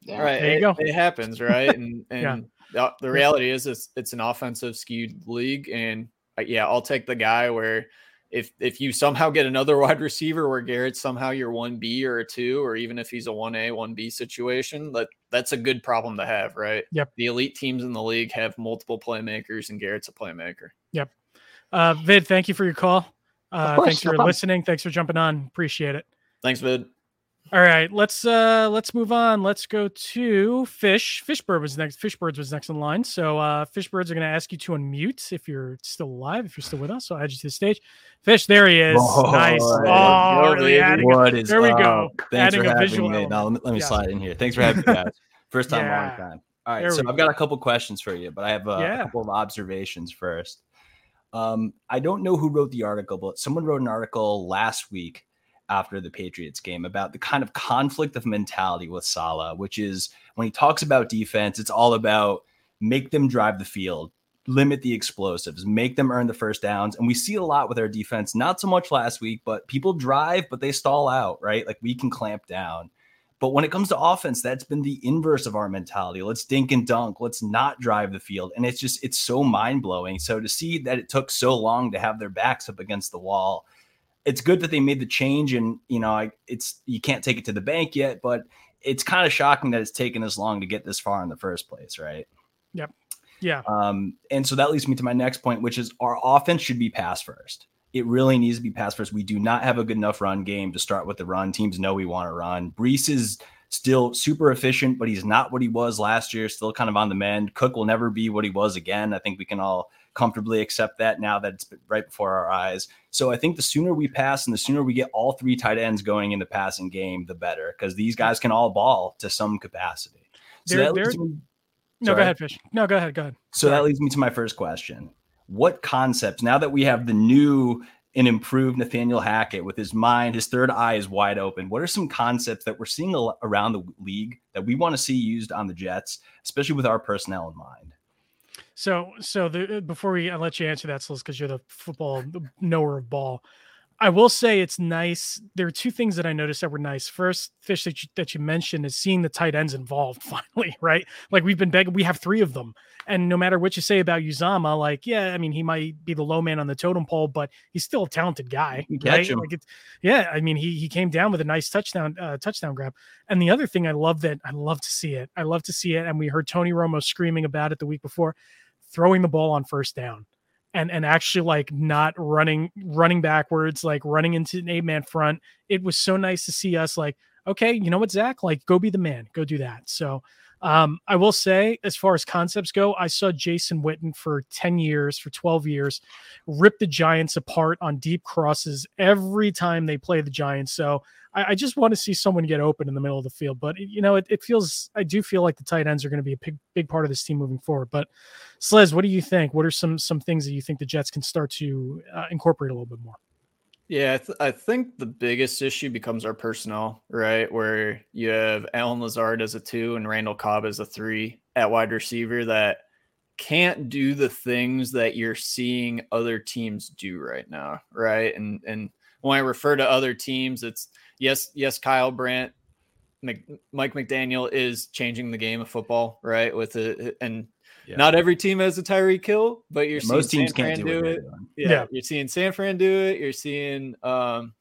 Yeah. Right. There you it, go. It happens, right? And and Yeah. the, the reality is it's it's an offensive skewed league. And uh, yeah, I'll take the guy where if if you somehow get another wide receiver where Garrett's somehow your one B or a two, or even if he's a one A, one B situation, that that's a good problem to have, right? Yep. The elite teams in the league have multiple playmakers and Garrett's a playmaker. Yep. Uh, Vid, thank you for your call. Uh, course, thanks for problem. listening. Thanks for jumping on. Appreciate it. Thanks, Vid. All right, let's uh let's move on. Let's go to Fish. Fishbird was next. Fishbirds was next in line. So uh Fishbirds are gonna ask you to unmute if you're still alive, if you're still with us. So I'll add you to the stage. Fish, there he is. Oh, nice. Oh, go, really adding a- What is there we up? go. Thanks Adding for a having visual me. Now, let me, let me Yeah. slide in here. Thanks for having me, guys. First time, Yeah. long time. All right, There so I've got a couple questions for you, but I have uh, Yeah. a couple of observations first. Um, I don't know who wrote the article, but someone wrote an article last week after the Patriots game about the kind of conflict of mentality with Saleh, which is when he talks about defense, it's all about make them drive the field, limit the explosives, make them earn the first downs. And we see a lot with our defense, not so much last week, but people drive, but they stall out, right? Like we can clamp down. But when it comes to offense, that's been the inverse of our mentality. Let's dink and dunk. Let's not drive the field. And it's just, it's so mind blowing. So to see that it took so long to have their backs up against the wall, it's good that they made the change, and you know, I, it's you can't take it to the bank yet, but it's kind of shocking that it's taken this long to get this far in the first place, right? Yep. Yeah. Um, and so that leads me to my next point, which is our offense should be pass first. It really needs to be pass first. We do not have a good enough run game to start with the run. Teams know we want to run. Breece is still super efficient, but he's not what he was last year. Still kind of on the mend. Cook will never be what he was again. I think we can all comfortably accept that now that it's right before our eyes. So I think the sooner we pass and the sooner we get all three tight ends going in the passing game, the better, because these guys can all ball to some capacity. So They're- they're- me- No, go ahead, Fish. No, go ahead. Go ahead. So that leads me to my first question. What concepts, now that we have the new and improved Nathaniel Hackett with his mind, his third eye is wide open, what are some concepts that we're seeing around the league that we want to see used on the Jets, especially with our personnel in mind? So, so the before we I let you answer that, because you're the football knower of ball, I will say it's nice. There are two things that I noticed that were nice. First, fish that you, that you mentioned is seeing the tight ends involved finally, right? Like we've been begging, we have three of them, and no matter what you say about Uzomah, like yeah, I mean he might be the low man on the totem pole, but he's still a talented guy, catch right? him. Like it's yeah, I mean he he came down with a nice touchdown uh, touchdown grab. And the other thing I love that I love to see it. I love to see it, and we heard Tony Romo screaming about it the week before throwing the ball on first down and and actually like not running running backwards like running into an eight man front. It was so nice to see us like okay you know what zach? Like go be the man. Go do that. So um i will say as far as concepts go i saw jason witten for 10 years for 12 years rip the giants apart on deep crosses every time they play the giants so I, I just want to see someone get open in the middle of the field but you know it, it feels i do feel like the tight ends are going to be a big big part of this team moving forward but Slez, what do you think? What are some some things that you think the Jets can start to uh, incorporate a little bit more? Yeah, I, th- I think the biggest issue becomes our personnel, right? Where you have Allen Lazard as a two and Randall Cobb as a three at wide receiver that can't do the things that you're seeing other teams do right now, right? And and when I refer to other teams, it's yes, yes, Kyle Brandt, Mc, Mike McDaniel is changing the game of football, right? With it, and Yeah. not every team has a Tyreek Hill, but you're Most seeing teams San can't Fran do, do they're it yeah, Yeah. you're seeing San Fran do it. You're seeing um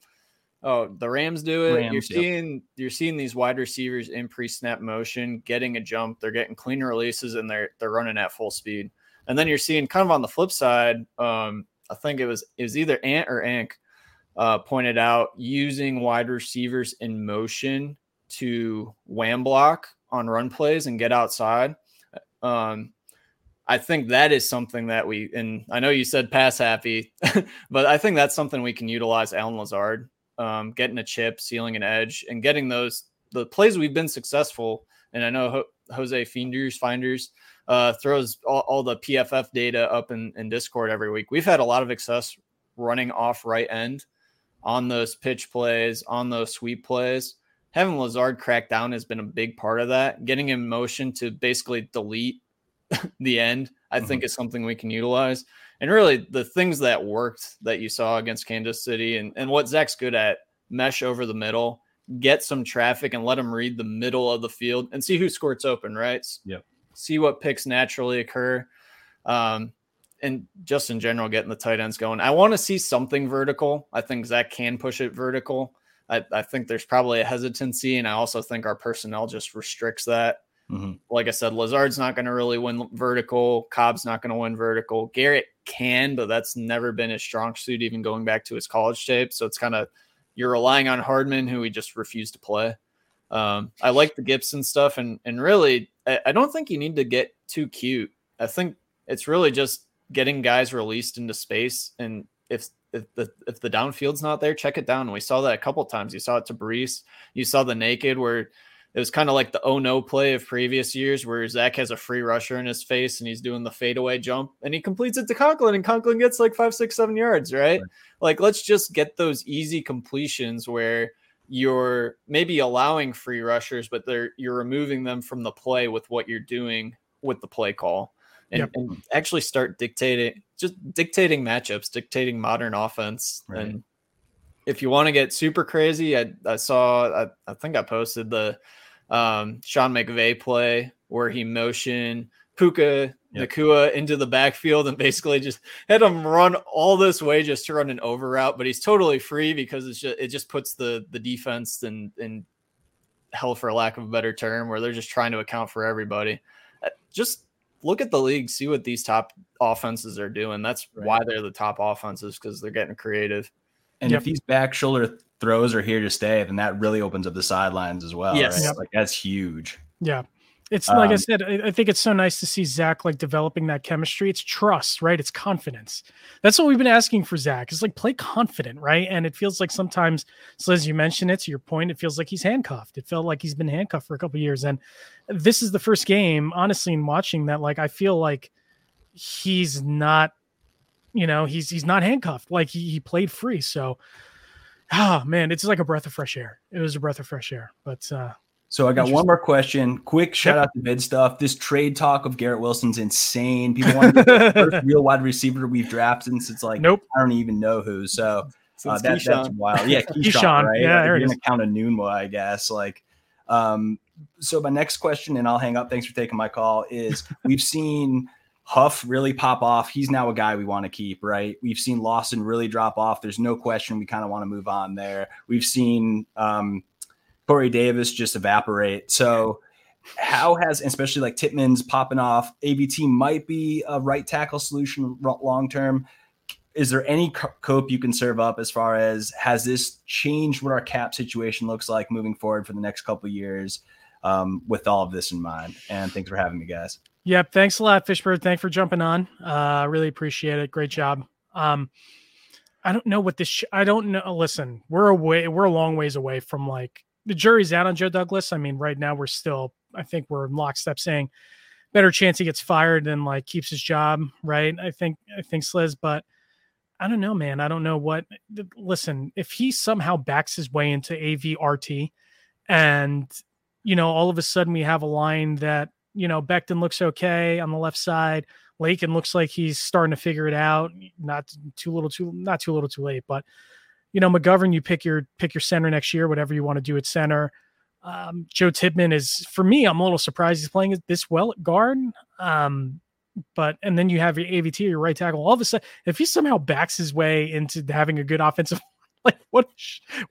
oh the Rams do it. you're Rams, yep. seeing you're seeing these wide receivers in pre-snap motion, getting a jump, they're getting clean releases and they're they're running at full speed. And then you're seeing kind of on the flip side, um, I think it was it was either Ant or Ank uh pointed out using wide receivers in motion to wham block on run plays and get outside. Um I think that is something that we, and I know you said pass happy, but I think that's something we can utilize Allen Lazard, um, getting a chip, sealing an edge, and getting those the plays we've been successful. And I know Ho- Jose Finders Finders uh, throws all, all the PFF data up in, in Discord every week. We've had a lot of success running off right end on those pitch plays, on those sweep plays. Having Lazard crack down has been a big part of that. Getting in motion to basically delete the end, I think is something we can utilize. And really, the things that worked that you saw against Kansas City and, and what Zach's good at mesh over the middle, get some traffic and let him read the middle of the field and see who squirts open, right? Yep. See what picks naturally occur. Um, and just in general, getting the tight ends going. I want to see something vertical. I think Zach can push it vertical. I, I think there's probably a hesitancy, and I also think our personnel just restricts that Mhm. like I said, Lazard's not going to really win vertical. Cobb's not going to win vertical. Garrett can, but that's never been his strong suit, even going back to his college tape. So it's kind of you're relying on Hardman, who he just refused to play. Um, I like the Gibson stuff, and and really, I, I don't think you need to get too cute. I think it's really just getting guys released into space, and if if the if the downfield's not there, check it down. We saw that a couple times. You saw it to Breece. You saw the naked where it was kind of like the oh no play of previous years where Zach has a free rusher in his face and he's doing the fadeaway jump and he completes it to Conklin and Conklin gets like five, six, seven yards, right? Right. Like let's just get those easy completions where you're maybe allowing free rushers, but they're you're removing them from the play with what you're doing with the play call. And, Yep. and actually start dictating just dictating matchups, dictating modern offense. Right. And if you want to get super crazy, I, I saw I, I think I posted the um, Sean McVay play where he motioned Puka Yep. Nacua into the backfield and basically just had him run all this way just to run an over route, but he's totally free because it's just it just puts the the defense in in hell for lack of a better term, where they're just trying to account for everybody. Uh, Just look at the league, see what these top offenses are doing. That's Right. why they're the top offenses because they're getting creative. And Yep. if these back shoulder throws are here to stay, then that really opens up the sidelines as well. Yes. right? Yep. Like that's huge. Yeah. It's like I Um, said, I, I think it's so nice to see Zach like developing that chemistry. It's trust, right? It's confidence. That's what we've been asking for Zach. Is like play confident, right? And it feels like sometimes, so as you mentioned it, to your point, it feels like he's handcuffed. It felt like he's been handcuffed for a couple years. And this is the first game, honestly, in watching that, like I feel like he's not, you know, he's he's not handcuffed. Like he, he played free. So ah man, it's like a breath of fresh air. It was a breath of fresh air. But uh So I got one more question. Quick shout Yep. out to mid stuff. This trade talk of Garrett Wilson's insane. People want to get the first real wide receiver we've drafted since it's like nope. I don't even know who. So uh, that, that's wild. Yeah, Keyshawn, Keyshawn. right? Yeah, like, there if it you're gonna count a Noonwa, I guess. Like, um, so my next question, and I'll hang up. Thanks for taking my call. Is we've seen Huff really pop off. He's now a guy we want to keep, right? We've seen Lawson really drop off. There's no question we kind of want to move on there. We've seen um, Corey Davis just evaporate. So how has especially like Tippmann's popping off? AVT might be a right tackle solution long term. Is there any cope you can serve up as far as has this changed what our cap situation looks like moving forward for the next couple years um, with all of this in mind? And thanks for having me, guys. Yep. Thanks a lot, Fishbird. Thanks for jumping on. Uh, really appreciate it. Great job. Um, I don't know what this. Sh- I don't know. Listen, we're away. We're a long ways away from like the jury's out on Joe Douglas. I mean, right now we're still. I think we're in lockstep saying better chance he gets fired than like keeps his job. Right. I think. I think Sliz, but I don't know, man. I don't know what. Listen, if he somehow backs his way into AVRT, and you know, all of a sudden we have a line that you know, Becton looks okay on the left side. Lakin looks like he's starting to figure it out. Not too little, too not too little, too late. But you know, McGovern, you pick your pick your center next year, whatever you want to do at center. Um, Joe Tippmann is for me. I'm a little surprised he's playing this well at guard. Um, but and then you have your AVT, your right tackle. All of a sudden, if he somehow backs his way into having a good offensive, like what,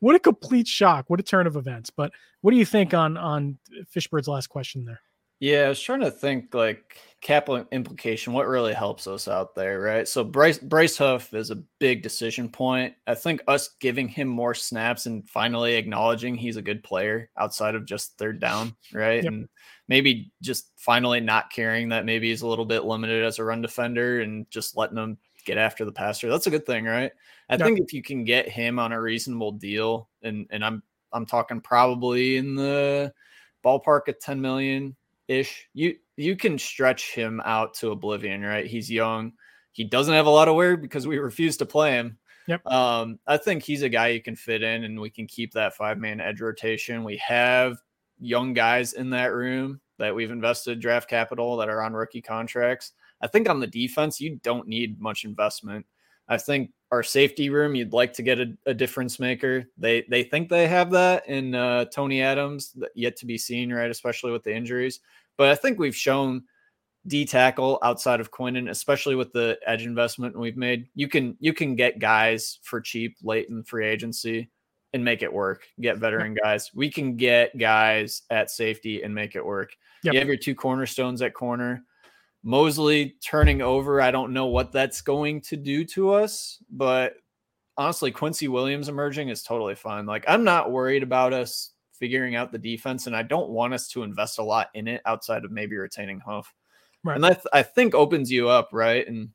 what a complete shock! What a turn of events. But what do you think on on Fishbird's last question there? Yeah, I was trying to think like capital implication. What really helps us out there, right? So Bryce Bryce Huff is a big decision point. I think us giving him more snaps and finally acknowledging he's a good player outside of just third down, right? Yep. And maybe just finally not caring that maybe he's a little bit limited as a run defender and just letting him get after the passer. That's a good thing, right? I Yep. think if you can get him on a reasonable deal, and and I'm I'm talking probably in the ballpark of 10 million ish. You you can stretch him out to oblivion, right? He's young. He doesn't have a lot of wear because we refuse to play him. Yep. Um, I think he's a guy you can fit in, and we can keep that five man edge rotation. We have young guys in that room that we've invested draft capital that are on rookie contracts. I think on the defense, you don't need much investment. I think our safety room, you'd like to get a, a difference maker. They they think they have that in uh, Tony Adams, yet to be seen, right? Especially with the injuries. But I think we've shown D tackle outside of Quinnen, especially with the edge investment we've made. You can you can get guys for cheap late in free agency and make it work. Get veteran guys. We can get guys at safety and make it work. Yep. You have your two cornerstones at corner. Mosley turning over, I don't know what that's going to do to us, but honestly, Quincy Williams emerging is totally fine. Like, I'm not worried about us figuring out the defense, and I don't want us to invest a lot in it outside of maybe retaining Huff. Right. And that I think opens you up, right? And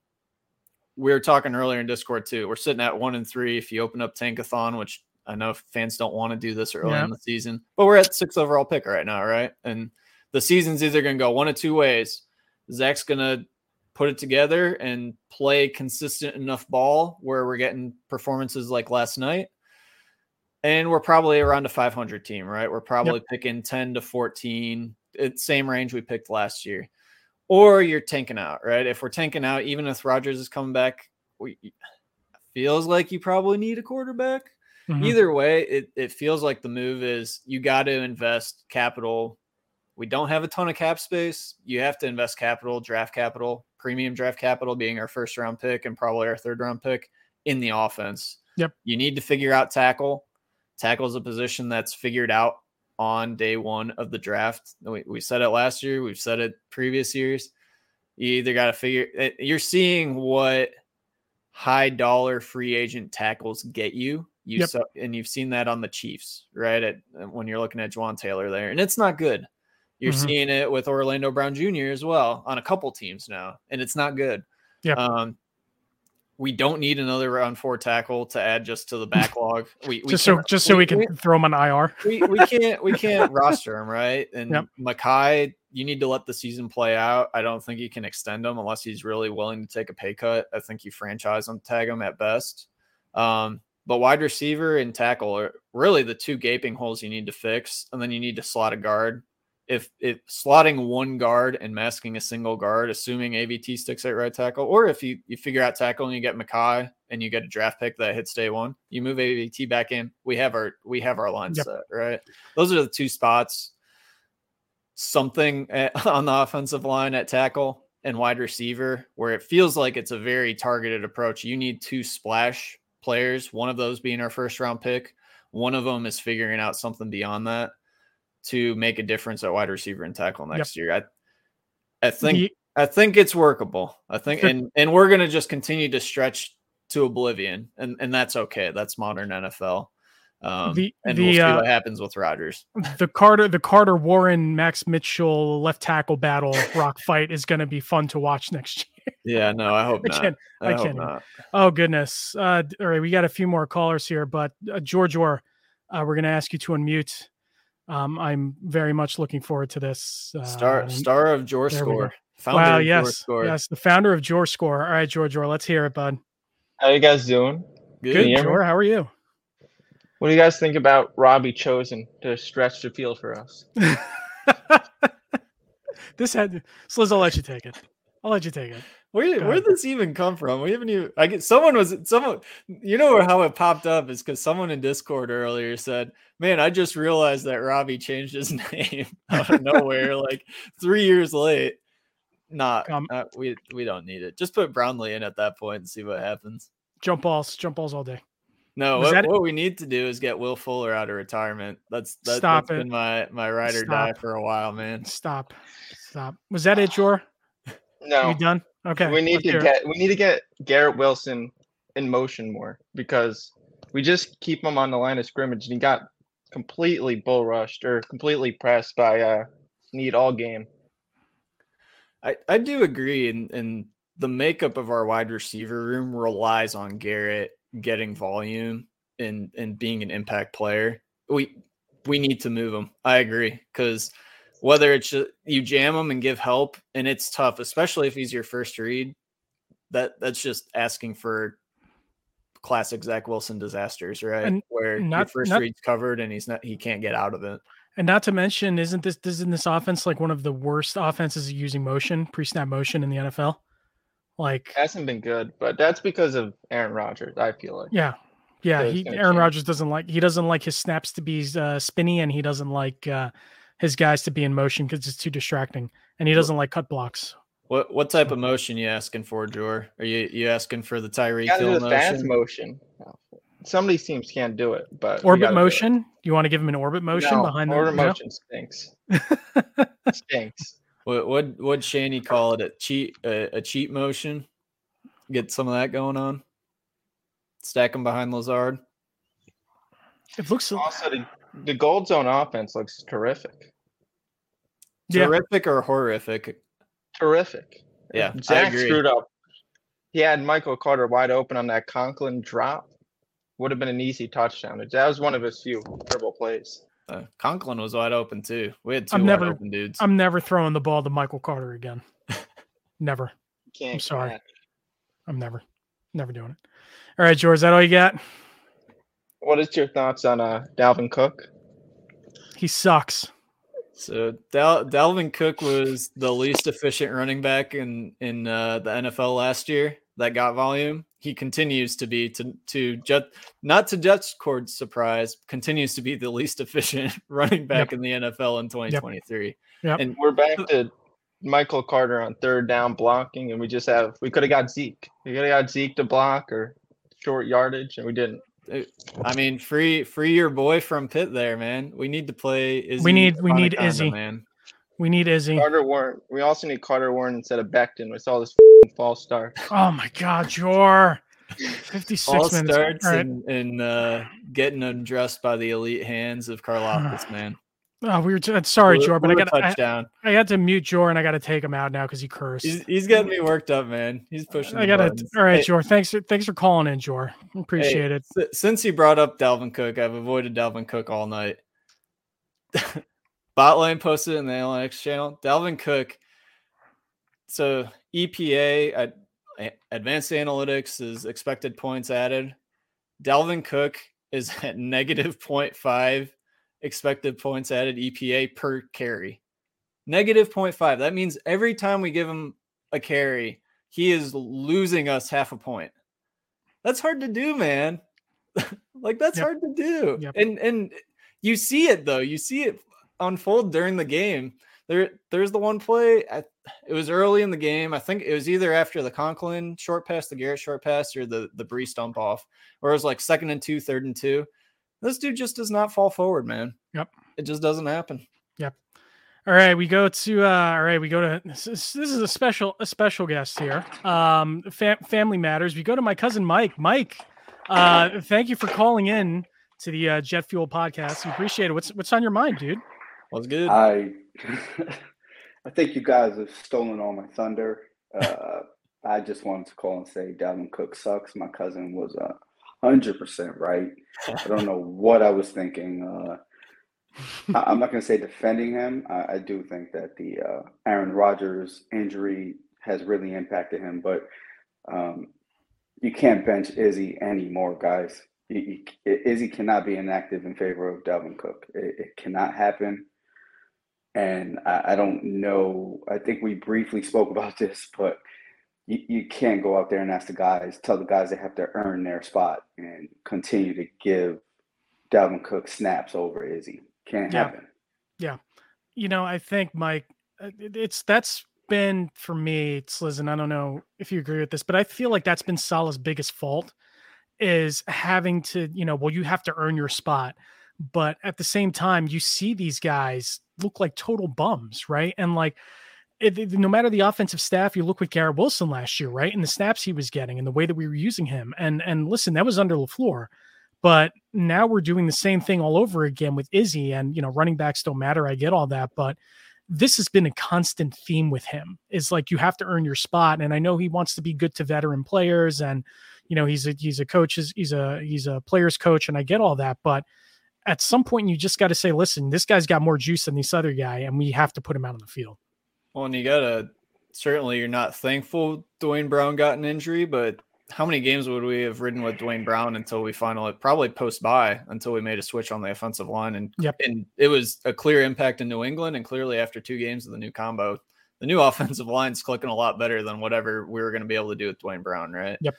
we were talking earlier in Discord too. We're sitting at one and three. If you open up Tankathon, which I know fans don't want to do this early Yeah. in the season, but we're at six overall pick right now, right? And the season's either going to go one of two ways. Zach's going to put it together and play consistent enough ball where we're getting performances like last night. And we're probably around a 500 team, right? We're probably picking 10 to 14, it's same range we picked last year. Or you're tanking out, right? If we're tanking out, even if Rodgers is coming back, we feels like you probably need a quarterback. Mhm. Either way, it, it feels like the move is you got to invest capital we don't have a ton of cap space. You have to invest capital, draft capital, premium draft capital being our first round pick and probably our third round pick in the offense. Yep. You need to figure out tackle. Tackle is a position that's figured out on day one of the draft. We, we said it last year. We've said it previous years. You either got to figure. eh, You're seeing what high dollar free agent tackles get you. You Yep. and you've seen that on the Chiefs, right? At when you're looking at Jawaan Taylor there, and it's not good. You're Mhm. seeing it with Orlando Brown Jr. as well on a couple teams now, and it's not good. Yep. Um, we don't need another round four tackle to add just to the backlog. We, we just so just so we can we, throw him on IR. we, we can't we can't roster him right. And Yep. Mekhi, you need to let the season play out. I don't think you can extend him unless he's really willing to take a pay cut. I think you franchise him, tag him at best. Um, but wide receiver and tackle are really the two gaping holes you need to fix, and then you need to slot a guard. If if slotting one guard and masking a single guard, assuming AVT sticks at right tackle, or if you you figure out tackle and you get Mekhi and you get a draft pick that hits day one, you move AVT back in. We have our we have our line Yep. set right. Those are the two spots. Something eh, at, on the offensive line at tackle and wide receiver where it feels like it's a very targeted approach. You need two splash players, one of those being our first round pick. One of them is figuring out something beyond that to make a difference at wide receiver and tackle next year. I I think I think it's workable. I think and and we're gonna just continue to stretch to oblivion, and and that's okay. That's modern NFL. Um, The- and the, we'll see uh, what happens with Rodgers. the Carter the Carter Warren Max Mitchell left tackle battle rock fight is going to be fun to watch next year. Yeah, no, I hope I not. can't- I, I hope can't not. Oh goodness! Uh, all right, we got a few more callers here, but uh, George Orr, uh, we're going to ask you to unmute. Um, I'm very much looking forward to this. Uh, Star star of Jor there we go. Score. Wow! of Yes, JourScore. yes, the founder of Jor Score. All right, George Orr, let's hear it, bud. How you guys doing? Good. Good, you hear me? Jor. How are you? What do you guys think about Robbie chosen to stretch the field for us? this had Sliz. I'll let you take it. I'll let you take it. Where Go where did this even come from? We haven't even. I get someone was someone. You know how it popped up is because someone in Discord earlier said, "Man, I just realized that Robbie changed his name out of nowhere, like three years late." Not, Um, not- we we don't need it. Just put Brownlee in at that point and see what happens. Jump balls, jump balls all day. No, what, that- what we need to do is get Will Fuller out of retirement. That's that, Stop that's it. been my my ride or die for a while, man. Stop, stop. Was that it, Jor? No, You done? Okay. we need to hear it. get we need to get Garrett Wilson in motion more because we just keep him on the line of scrimmage and he got completely bull rushed or completely pressed by uh Need all game. I, I do agree, and and the makeup of our wide receiver room relies on Garrett getting volume and and being an impact player. We we need to move him. I agree because whether it's you jam him and give help, and it's tough, especially if he's your first read. That that's just asking for classic Zach Wilson disasters, right? And Where your not- first not- read's covered and he's not he can't get out of it. And not to mention, isn't this isn't this offense like one of the worst offenses using motion, pre-snap motion in the NFL? Like, Hasn't been good, but that's because of Aaron Rodgers. I feel like. yeah, yeah. So He, Aaron change. Rodgers doesn't like he doesn't like his snaps to be uh, spinny, and he doesn't like uh, his guys to be in motion because it's too distracting, and he doesn't like cut blocks. What what type of motion you asking for, Jor? Are you you asking for the Tyreek You gotta Hill the fast motion? motion. Some of these teams can't do it, but Orbit gotta do motion. You want to give him an orbit motion No, behind the orbit no? motion stinks. stinks. What what what Shanny call it? A cheat a, a cheat motion? Get some of that going on. Stack him behind Lazard. It looks so- Also, the, the gold zone offense looks terrific. yeah. Terrific or horrific? Terrific. Yeah, I Zach agree. screwed up. He had Michael Carter wide open on that Conklin drop. Would have been an easy touchdown. That was one of his few terrible plays. Uh, Conklin was wide open too. We had 2 I'm wide never- open dudes. I'm never throwing the ball to Michael Carter again. never. You Can't sorry. catch. I'm never, never doing it. All right, George. Is that all you got? What is your thoughts on uh, Dalvin Cook? He sucks. So Dal- Dalvin Cook was the least efficient running back in in uh, the NFL last year. that got volume, he continues to be to to Jet not to Jets Cord's surprise, continues to be the least efficient running back Yep. in the NFL in 2023. Yep. And We're back to Michael Carter on third down blocking, and we just have we could have got Zeke. We could have got Zeke to block or short yardage, and we didn't. I mean, free free your boy from Pitt there, man. We need to play Izzy. need- we need Anaconda, Izzy. man. We need Izzy. Carter Warren. We also need Carter Warren instead of Becton. We saw this f***ing false start. Oh my God, you're 56 All minutes. starts All right. and, and uh, getting undressed by the elite hands of Karlaftis, man. Oh, we were t- uh, sorry, Blew- Jor, but I got I, touchdown. I had to mute Jor and I got to take him out now because he cursed. He's, he's getting me worked up, man. He's pushing. I gotta. All right, Hey, Jor. Thanks. For, thanks for calling in, Jor. Appreciate it. S- Since he brought up Dalvin Cook, I've avoided Dalvin Cook all night. Botline posted in the analytics channel. Dalvin Cook. So EPA at Advanced Analytics is expected points added. Dalvin Cook is at negative 0.5 expected points added EPA per carry. Negative 0.5. That means every time we give him a carry, he is losing us half a point. That's hard to do, man. like that's Yep. hard to do. Yep. And and you see it though. You see it unfold during the game. There there's the one play. I, it was early in the game. I think it was either after the Conklin short pass, the Garrett short pass, or the the Bree stump off, where it was like second and two, third and two. This dude just does not fall forward, man. Yep. It just doesn't happen. Yep. All right, we go to. Uh, all right, we go to. This is, this is a special a special guest here. Um, fam- family matters. We go to my cousin Mike. Mike, uh, thank you for calling in to the uh, Jet Fuel podcast. We appreciate it. What's what's on your mind, dude? Was good. I I think you guys have stolen all my thunder. Uh, I just wanted to call and say Dalvin Cook sucks. My cousin was a hundred percent right. I don't know what I was thinking. Uh, I- I'm not going to say defending him. I, I do think that the uh, Aaron Rodgers injury has really impacted him, but um, you can't bench Izzy anymore, guys. You, Izzy cannot be inactive in favor of Dalvin Cook. It, it cannot happen. And I, I don't know. I think we briefly spoke about this, but you, you can't go out there and ask the guys, tell the guys they have to earn their spot and continue to give Dalvin Cook snaps over Izzy. Can't Yeah. happen. Yeah. You know, I think Mike, uh, it's that's been for me. It's listen. I don't know if you agree with this, but I feel like that's been Saleh's biggest fault is having to, you know, well, you have to earn your spot, but at the same time, you see these guys look like total bums, right? And like, Eh, it, it- no matter the offensive staff, you look with Garrett Wilson last year, right? And the snaps he was getting and the way that we were using him. And and listen, that was under LaFleur. But now we're doing the same thing all over again with Izzy, and you know, running backs don't matter. I get all that, but this has been a constant theme with him. Is like you have to earn your spot, and I know he wants to be good to veteran players, and you know he's a he's a coach, he's a he's a players coach, and I get all that, but at some point you just got to say, listen, this guy's got more juice than this other guy, and we have to put him out on the field. Well, and you gotta certainly you're not thankful Duane Brown got an injury, but how many games would we have ridden with Duane Brown until we finally probably post by until we made a switch on the offensive line and Yep. and it was a clear impact in New England and clearly after two games of the new combo, the new offensive line's clicking a lot better than whatever we were going to be able to do with Duane Brown, right? Yep.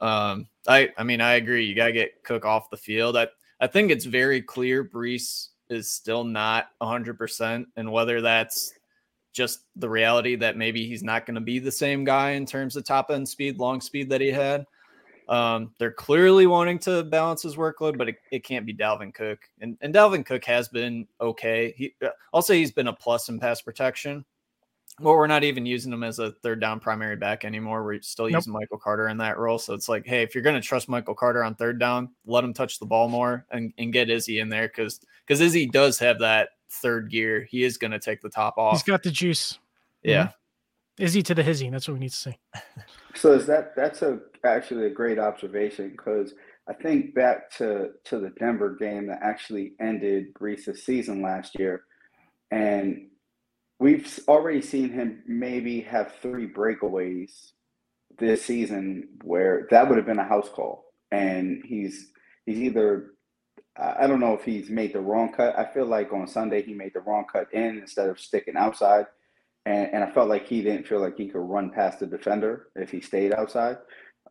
Um, I I mean I agree. You gotta get Cook off the field. I I think it's very clear Breece is still not 100 percent, and whether that's just the reality that maybe he's not going to be the same guy in terms of top end speed, long speed that he had. Um, they're clearly wanting to balance his workload, but it, it can't be Dalvin Cook. And, and Dalvin Cook has been okay. He, uh, I'll say he's been a plus in pass protection. Well, we're not even using him as a third down primary back anymore. We're still Nope. using Michael Carter in that role. So it's like, hey, if you're going to trust Michael Carter on third down, let him touch the ball more and, and get Izzy in there because because Izzy does have that third gear. He is going to take the top off. He's got the juice. yeah. Izzy to the hizzy. That's what we need to see. So is that that's a actually a great observation because I think back to to the Denver game that actually ended Breece' season last year, and we've already seen him maybe have three breakaways this season where that would have been a house call, and he's he's either I I don't know if he's made the wrong cut. I feel like on Sunday he made the wrong cut in instead of sticking outside and, and I felt like he didn't feel like he could run past the defender if he stayed outside.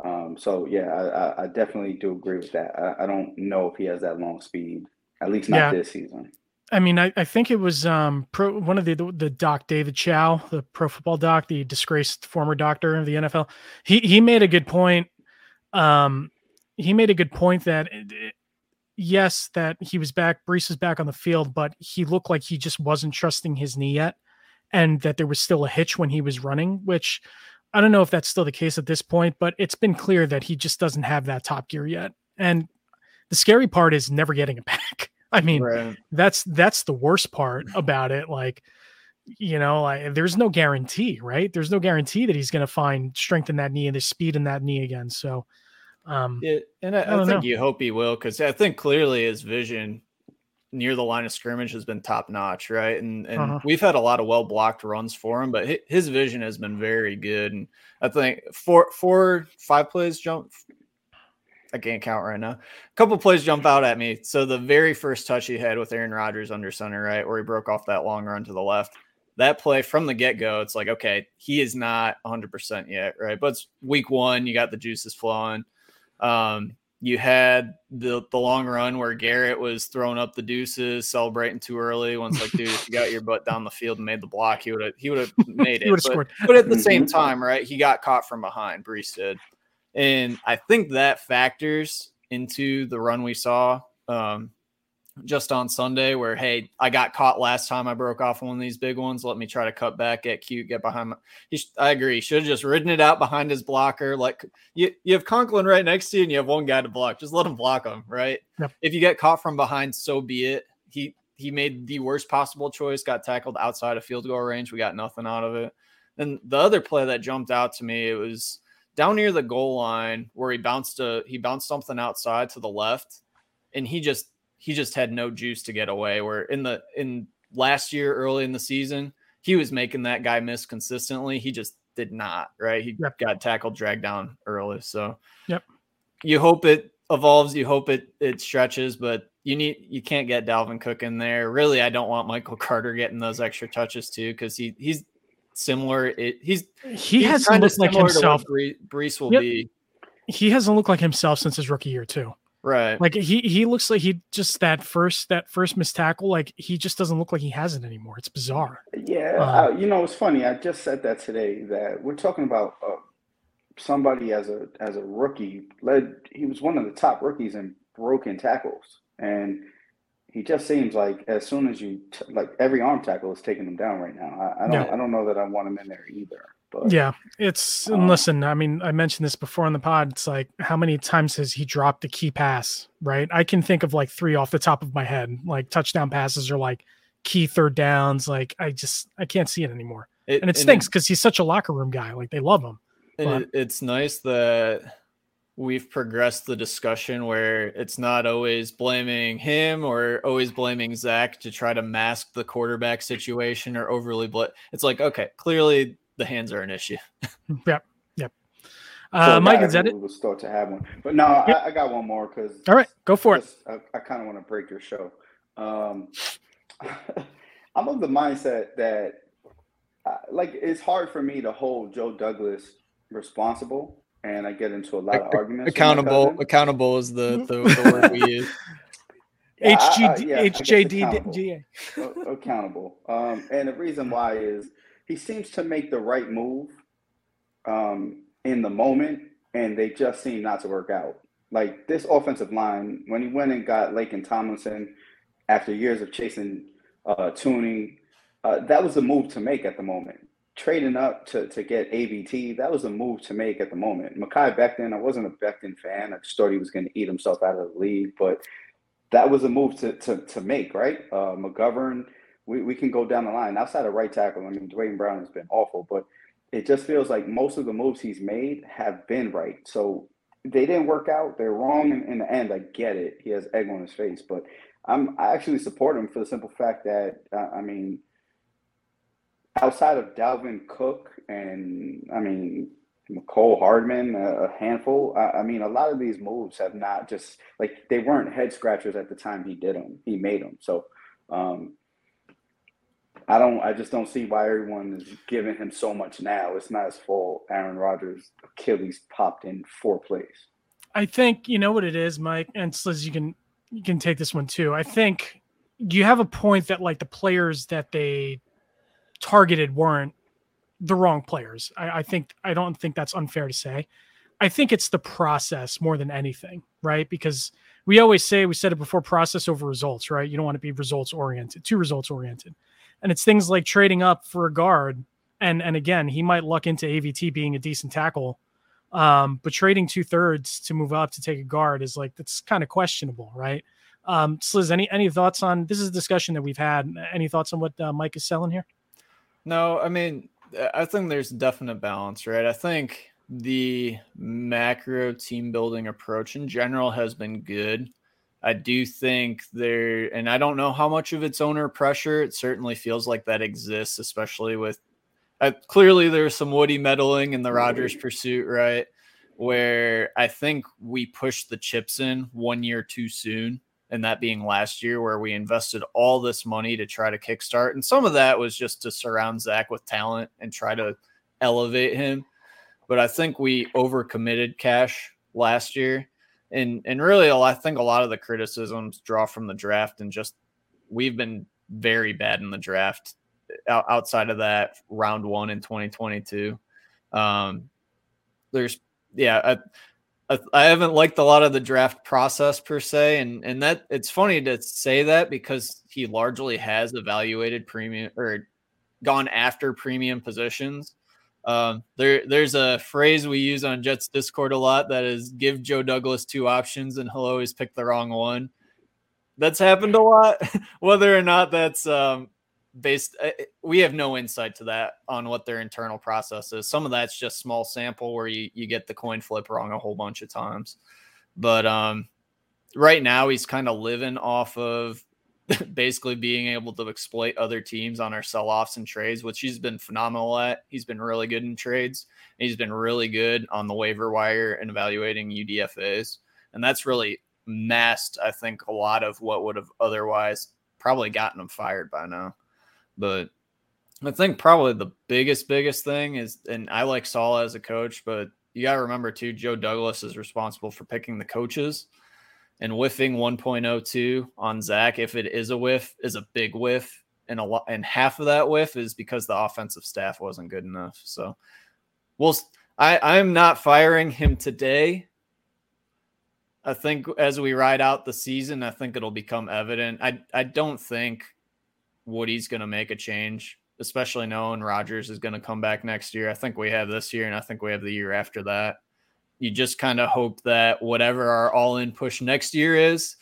Um, so yeah, I, I, definitely do agree with that. I, I, don't know if he has that long speed, at least not yeah. this season. I mean, I, I think it was um, pro, one of the, the, the doc David Chao, the pro football doc, the disgraced former doctor of the NFL. He he made a good point. Um, he made a good point that it, yes, that he was back, Breece was back on the field, but he looked like he just wasn't trusting his knee yet, and that there was still a hitch when he was running. Which I don't know if that's still the case at this point, but it's been clear that he just doesn't have that top gear yet. And the scary part is never getting it back. I mean, right. that's that's the worst part about it. Like, you know, like there's no guarantee, right? There's no guarantee that he's going to find strength in that knee and the speed in that knee again. So, um, yeah, and I, I, I think know. you hope he will because I think clearly his vision near the line of scrimmage has been top notch, right? And and uh-huh. we've had a lot of well blocked runs for him, but his vision has been very good. And I think four, four, five plays jump I can't count right now. A couple plays jump out at me. So the very first touch he had with Aaron Rodgers under center, right, where he broke off that long run to the left. That play from the get go, it's like, okay, he is not 100% yet, right? But it's week one, you got the juices flowing. Um, you had the the long run where Garrett was throwing up the deuces, celebrating too early. Once like, dude, if you got your butt down the field and made the block, he would have he would have made it. but, but, at the same time, right, he got caught from behind. Breece did. And I think that factors into the run we saw um, just on Sunday, where, hey, I got caught last time I broke off one of these big ones. Let me try to cut back, get cute, get behind my. He, I agree. He should have just ridden it out behind his blocker. Like you, you have Conklin right next to you and you have one guy to block. Just let him block him, right? Yep. If you get caught from behind, so be it. He, he made the worst possible choice, got tackled outside of field goal range. We got nothing out of it. And the other play that jumped out to me, it was down near the goal line where he bounced a he bounced something outside to the left, and he just he just had no juice to get away. Where in the in last year early in the season, he was making that guy miss consistently. He just did not. Right, he yep. got tackled, dragged down early. So yep, you hope it evolves. You hope it it stretches, but you need you can't get Dalvin Cook in there. Really, I don't want Michael Carter getting those extra touches too because he he's similar. It, he's he he's hasn't looked like himself. Breece will yep. be. He hasn't looked like himself since his rookie year too. Right. Like he he looks like he just that first that first missed tackle. Like he just doesn't look like he has it anymore. It's bizarre. Yeah, um, uh, you know it's funny. I just said that today that we're talking about uh, somebody as a as a rookie led. He was one of the top rookies in broken tackles, and he just seems like as soon as you t- like every arm tackle is taking him down right now. I, I don't yeah. I don't know that I want him in there either. But yeah, it's um, listen. I mean, I mentioned this before on the pod. It's like how many times has he dropped a key pass? Right, I can think of like three off the top of my head. Like touchdown passes or like key third downs. Like I just I can't see it anymore, it, and it stinks because he's such a locker room guy. Like they love him. And it, it's nice that we've progressed the discussion where it's not always blaming him or always blaming Zach to try to mask the quarterback situation or overly bl- it's like okay clearly the hands are an issue yep yep uh, so Mike, is that it? We'll start to have one, but no, yep. I, I, got one more because. All right, go for it. I, I kind of want to break your show. Um, I'm of the mindset that, uh, like, it's hard for me to hold Joe Douglas responsible and I get into a lot of arguments. Accountable, accountable is the, the, the word we use. HGD, Accountable. Um, and the reason why is he seems to make the right move um, in the moment, and they just seem not to work out. Like this offensive line, when he went and got Laken Tomlinson after years of chasing uh, tuning, uh, that was the move to make at the moment trading up to, to get AVT, that was a move to make at the moment. Mekhi Becton, I wasn't a Becton fan. I just thought he was going to eat himself out of the league, but that was a move to, to, to make, right? Uh, McGovern, we, we can go down the line. Outside of right tackle, I mean, Duane Brown has been awful, but it just feels like most of the moves he's made have been right. So they didn't work out. They're wrong in, in the end. I get it. He has egg on his face, but I'm I actually support him for the simple fact that uh, I mean – outside of Dalvin Cook and I mean Mecole Hardman, a, handful. I, I, mean, a lot of these moves have not just like they weren't head scratchers at the time he did them. He made them. So, um, I don't. I just don't see why everyone is giving him so much now. It's not his fault. Aaron Rodgers' Achilles popped in four plays. I think you know what it is, Mike, and Sliz, you can you can take this one too. I think you have a point that like the players that they targeted weren't the wrong players. I, I think I don't think that's unfair to say. I think it's the process more than anything, right? Because we always say we said it before process over results, right? You don't want to be results oriented, too results oriented. And it's things like trading up for a guard. And and again, he might luck into AVT being a decent tackle. Um, but trading two thirds to move up to take a guard is like that's kind of questionable, right? Um, Sliz, any any thoughts on this? Is a discussion that we've had. Any thoughts on what uh, Mike is selling here? No, I mean, I think there's definite balance, right? I think the macro team building approach in general has been good. I do think there, and I don't know how much of it's owner pressure. It certainly feels like that exists, especially with uh, clearly there's some Woody meddling in the Rodgers pursuit, right? Where I think we pushed the chips in one year too soon, and that being last year, where we invested all this money to try to kickstart. And some of that was just to surround Zach with talent and try to elevate him but I think we overcommitted cash last year. And and really I think a lot of the criticisms draw from the draft and just we've been very bad in the draft outside of that round 1 in 2022. Um there's yeah, I, I haven't liked a lot of the draft process per se, and and that it's funny to say that because he largely has evaluated premium or gone after premium positions, um, there, there's a phrase we use on Jets Discord a lot that is "give Joe Douglas two options and he'll always pick the wrong one." That's happened a lot. Whether or not that's um, based, uh, we have no insight to that on what their internal process is. Some of that's just small sample where you you get the coin flip wrong a whole bunch of times, but um, right now he's kind of living off of basically being able to exploit other teams on our sell offs and trades, which he's been phenomenal at. He's been really good in trades. He's been really good on the waiver wire and evaluating UDFAs. And that's really masked, I think, a lot of what would have otherwise probably gotten him fired by now. But I think probably the biggest, biggest thing is, and I like Saleh as a coach, but you got to remember too, Joe Douglas is responsible for picking the coaches and whiffing 1.02 on Zach, if it is a whiff, is a big whiff. And a lot, and half of that whiff is because the offensive staff wasn't good enough. So, we'll. I I'm not firing him today. I think as we ride out the season, I think it'll become evident. I I don't think Woody's going to make a change, especially knowing Rodgers is going to come back next year. I think we have this year, and I think we have the year after that you just kind of hope that whatever our all in push next year is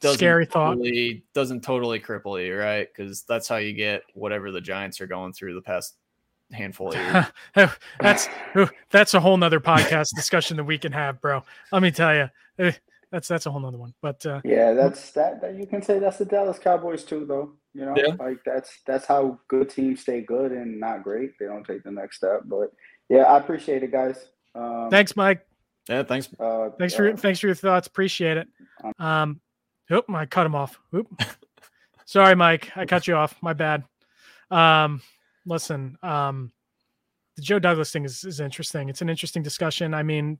doesn't scary thought totally, doesn't totally cripple you, right? Because that's how you get whatever the Giants are going through the past handful of years. that's that's a whole nother podcast discussion that we can have, bro. Let me tell you. Eh, that's that's a whole nother one. But uh, yeah, that's that, that you can say that's the Dallas Cowboys too, though. You know, yeah. like that's that's how good teams stay good and not great. They don't take the next step. But yeah, I appreciate it, guys. Um, Thanks, Mike. Yeah, thanks. Uh, thanks for thanks for your thoughts. Appreciate it. Um, oop, I cut him off. Oop. Sorry, Mike. I cut you off. My bad. Um, listen, um, the Joe Douglas thing is, is interesting. It's an interesting discussion. I mean,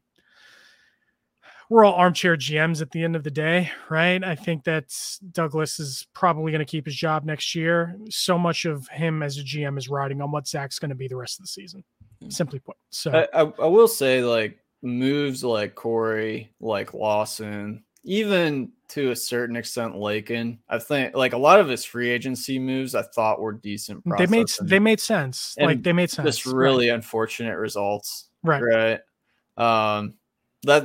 we're all armchair GMs at the end of the day, right? I think that Douglas is probably going to keep his job next year. So much of him as a GM is riding on what Zach's going to be the rest of the season, hmm. simply put. So I, I, I will say, like, moves like Corey, like Lawson, even to a certain extent Laken. I think like a lot of his free agency moves I thought were decent. They made they made sense. Like they made sense. Just really right. unfortunate results. Right. Right. Um that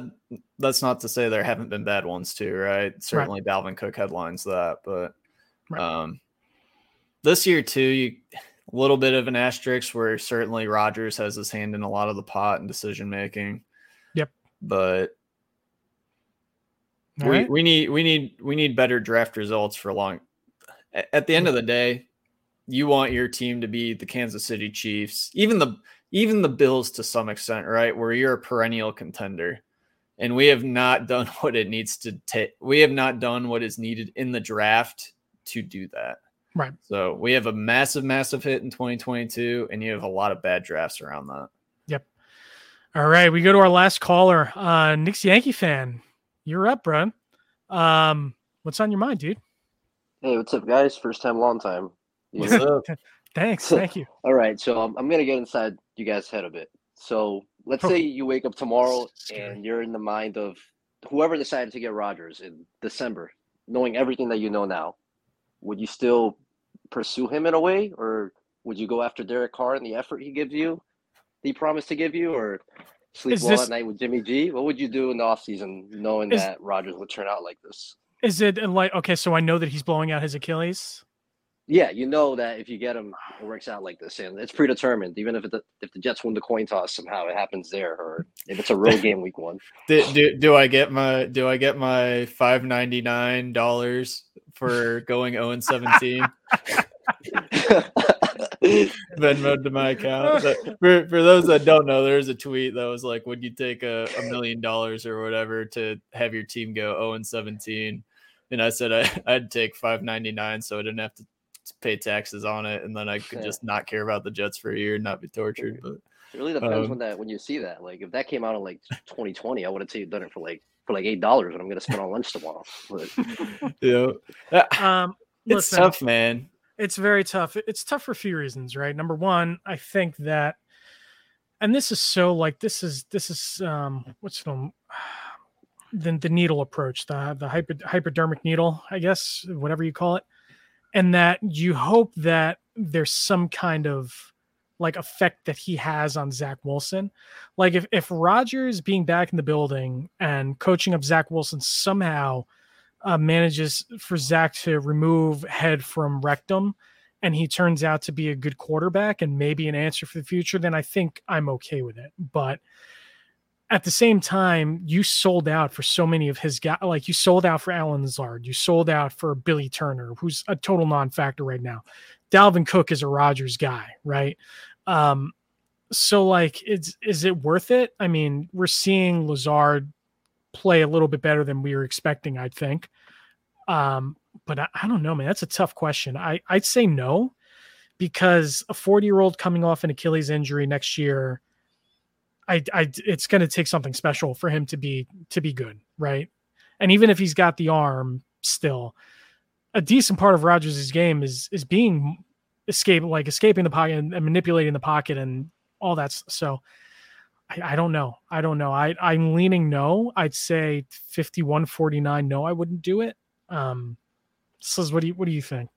that's not to say there haven't been bad ones too, right? Certainly right. Dalvin Cook headlines that, but right. um this year too, you a little bit of an asterisk where certainly Rodgers has his hand in a lot of the pot and decision making but we, right. we need we need we need better draft results for long. At the end of the day, you want your team to be the Kansas City Chiefs, even the even the Bills to some extent, right? Where you're a perennial contender. And we have not done what it needs to take. We have not done what is needed in the draft to do that. Right. So we have a massive, massive hit in 2022, and you have a lot of bad drafts around that. All right, we go to our last caller. Uh Nick's Yankee fan. You're up, bro. Um, what's on your mind, dude? Hey, what's up, guys? First time, long time. What's up? Thanks, thank you. All right, so um, I'm gonna get inside you guys' head a bit. So let's Oh. say you wake up tomorrow and you're in the mind of whoever decided to get Rodgers in December, knowing everything that you know now. Would you still pursue him in a way, or would you go after Derek Carr and the effort he gives you, he promised to give you, or sleep Is well this- at night with Jimmy G? What would you do in the offseason knowing Is- that Rodgers would turn out like this? Is it uh, like okay? So I know that he's blowing out his Achilles. Yeah, you know that if you get him, it works out like this, and it's predetermined. Even if the if the Jets win the coin toss somehow, it happens there, or if it's a road game week one. do, do, do I get my do I get my five ninety nine dollars for going 0 and 17 Venmo to my account? That- for for those that don't know, there's a tweet that was like, "Would you take a, a million dollars or whatever to have your team go 0 and 17?" And I said I, I'd take five ninety nine, so I didn't have to pay taxes on it, and then I could just not care about the Jets for a year and not be tortured. But It really depends Um, when that when you see that. Like if that came out in like 2020, I would have taken done it for like for like eight dollars, and I'm gonna spend on lunch tomorrow. But you know, Um, it's listen, tough, man. It's very tough. It's tough for a few reasons, right? Number one, I think that, and this is so like this is this is um what's the the, the needle approach, the the hyper, hypodermic needle, I guess, whatever you call it, and that you hope that there's some kind of like effect that he has on Zach Wilson. Like if if Rodgers being back in the building and coaching up Zach Wilson somehow uh, manages for Zach to remove head from rectum and he turns out to be a good quarterback and maybe an answer for the future, then I think I'm okay with it. But at the same time, you sold out for so many of his guys. Like you sold out for Allen Lazard, you sold out for Billy Turner, who's a total non-factor right now. Dalvin Cook is a Rodgers guy, right? Um, so like, it's is it worth it? I mean, we're seeing Lazard play a little bit better than we were expecting, I think. Um, but I, I don't know, man. That's a tough question. I I'd say no, because a 40 year old coming off an Achilles injury next year, I I it's going to take something special for him to be to be good, right? And even if he's got the arm, still, a decent part of Rodgers' game is is being escape like escaping the pocket and, and manipulating the pocket and all that. So. I, I don't know. I don't know. I, I'm leaning no. I'd say 51 49. No, I wouldn't do it. Um, says, what do you what do you think?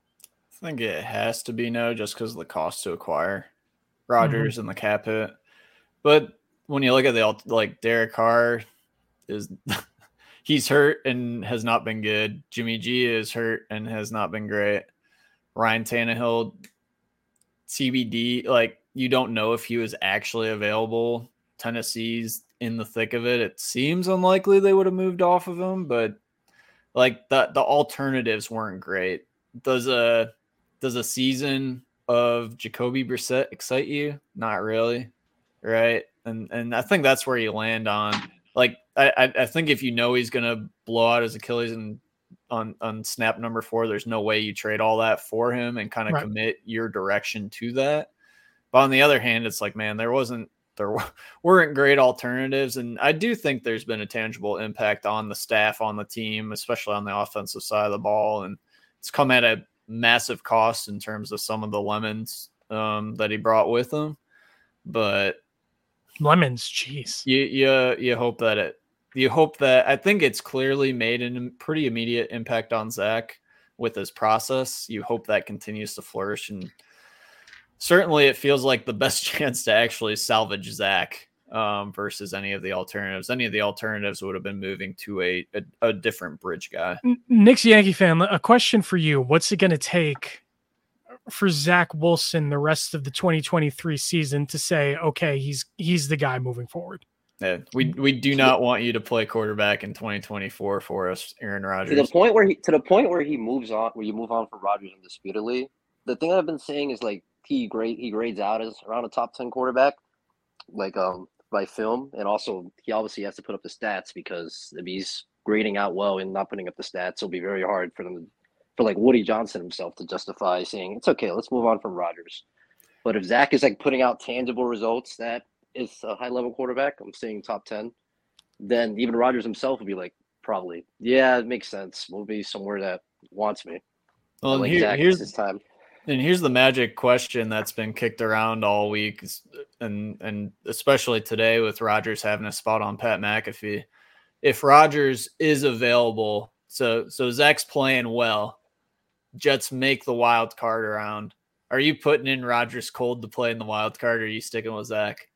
I think it has to be no, just because of the cost to acquire Rodgers and the cap hit. But when you look at the like Derek Carr is he's hurt and has not been good. Jimmy G is hurt and has not been great. Ryan Tannehill, CBD, like you don't know if he was actually available. Tennessee's in the thick of it. It seems unlikely they would have moved off of him, but like the the alternatives weren't great. Does a does a season of Jacoby Brissett excite you? Not really, right? And and I think that's where you land on. Like I I, think if you know he's gonna blow out his Achilles and on on snap number four, there's no way you trade all that for him and kind of Right. commit your direction to that. But on the other hand, it's like man, there wasn't there weren't great alternatives, and I do think there's been a tangible impact on the staff, on the team, especially on the offensive side of the ball, and it's come at a massive cost in terms of some of the lemons um, that he brought with him. But Lemons, jeez. you you you hope that it you hope that I think it's clearly made a pretty immediate impact on Zach with his process. You hope that continues to flourish and certainly it feels like the best chance to actually salvage Zach um, versus any of the alternatives. Any of the alternatives would have been moving to a a, a different bridge guy. N- Nick's Yankee fan. A question for you: What's it going to take for Zach Wilson the rest of the 2023 season to say, okay, he's he's the guy moving forward? Yeah, we we do not want you to play quarterback in 2024 for us, Aaron Rodgers. to the Rodgers. point where he to the point where he moves on, where you move on from Rodgers indisputably. The thing I've been saying is like he grade he grades out as around a top ten quarterback, like um by film, and also he obviously has to put up the stats because if he's grading out well and not putting up the stats, it'll be very hard for them for like Woody Johnson himself to justify saying it's okay, let's move on from Rodgers. But if Zach is like putting out tangible results that is a high level quarterback, I'm saying top ten, then even Rodgers himself would be like, probably, yeah, it makes sense. We'll be somewhere that wants me. Well, like here- here's it's his time. And here's the magic question that's been kicked around all week, and and especially today with Rodgers having a spot on Pat McAfee. If Rodgers is available, so so Zach's playing well, Jets make the wild card around. Are you putting in Rodgers cold to play in the wild card, or are you sticking with Zach?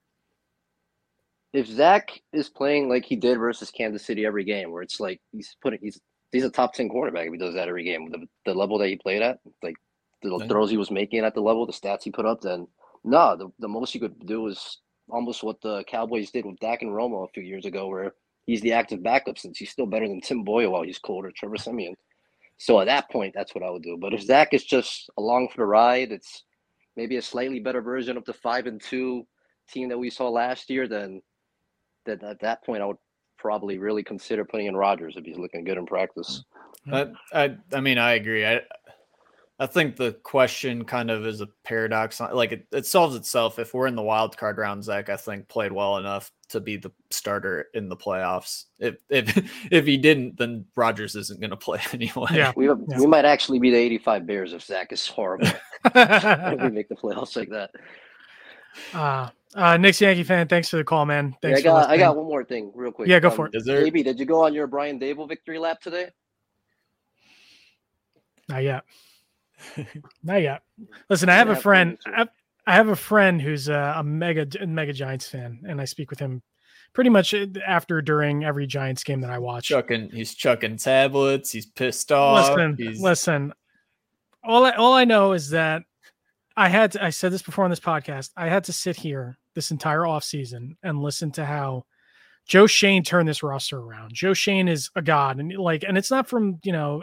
if Zach is playing like he did versus Kansas City every game, where it's like he's putting he's he's a top ten quarterback if he does that every game, the, the level that he played at, like the throws he was making at the level, the stats he put up, then no, the, the most you could do is almost what the Cowboys did with Dak and Romo a few years ago, where he's the active backup since he's still better than Tim Boyle while he's cold or Trevor Siemian. So at that point, that's what I would do. But if Zach is just along for the ride, it's maybe a slightly better version of the five and two team that we saw last year, then that at that point I would probably really consider putting in Rodgers if he's looking good in practice. I, I I mean I agree. I I think the question kind of is a paradox. Like it, it solves itself if we're in the wild card round. Zach, I think, played well enough to be the starter in the playoffs. If if if he didn't, then Rodgers isn't going to play anyway. Yeah. We we might actually be the 85 Bears if Zach is horrible if we make the playoffs like that. uh, uh, Nick's Yankee fan. Thanks for the call, man. Yeah, Thanks I got I got one more thing real quick. Yeah, go for it. Is there? AB, did you go on your Brian Daboll victory lap today? Not yet. Not yet. Listen, I have Yeah, a friend. I have, a friend who's a, a mega mega Giants fan, and I speak with him pretty much uh, after during every Giants game that I watch. Chucking, he's chucking tablets. He's pissed off. listen, he's, listen. All I, all I know is that I had to, I said this before on this podcast. I had to sit here this entire offseason and listen to how Joe Schoen turned this roster around. Joe Schoen is a god, and like, and it's not from you know,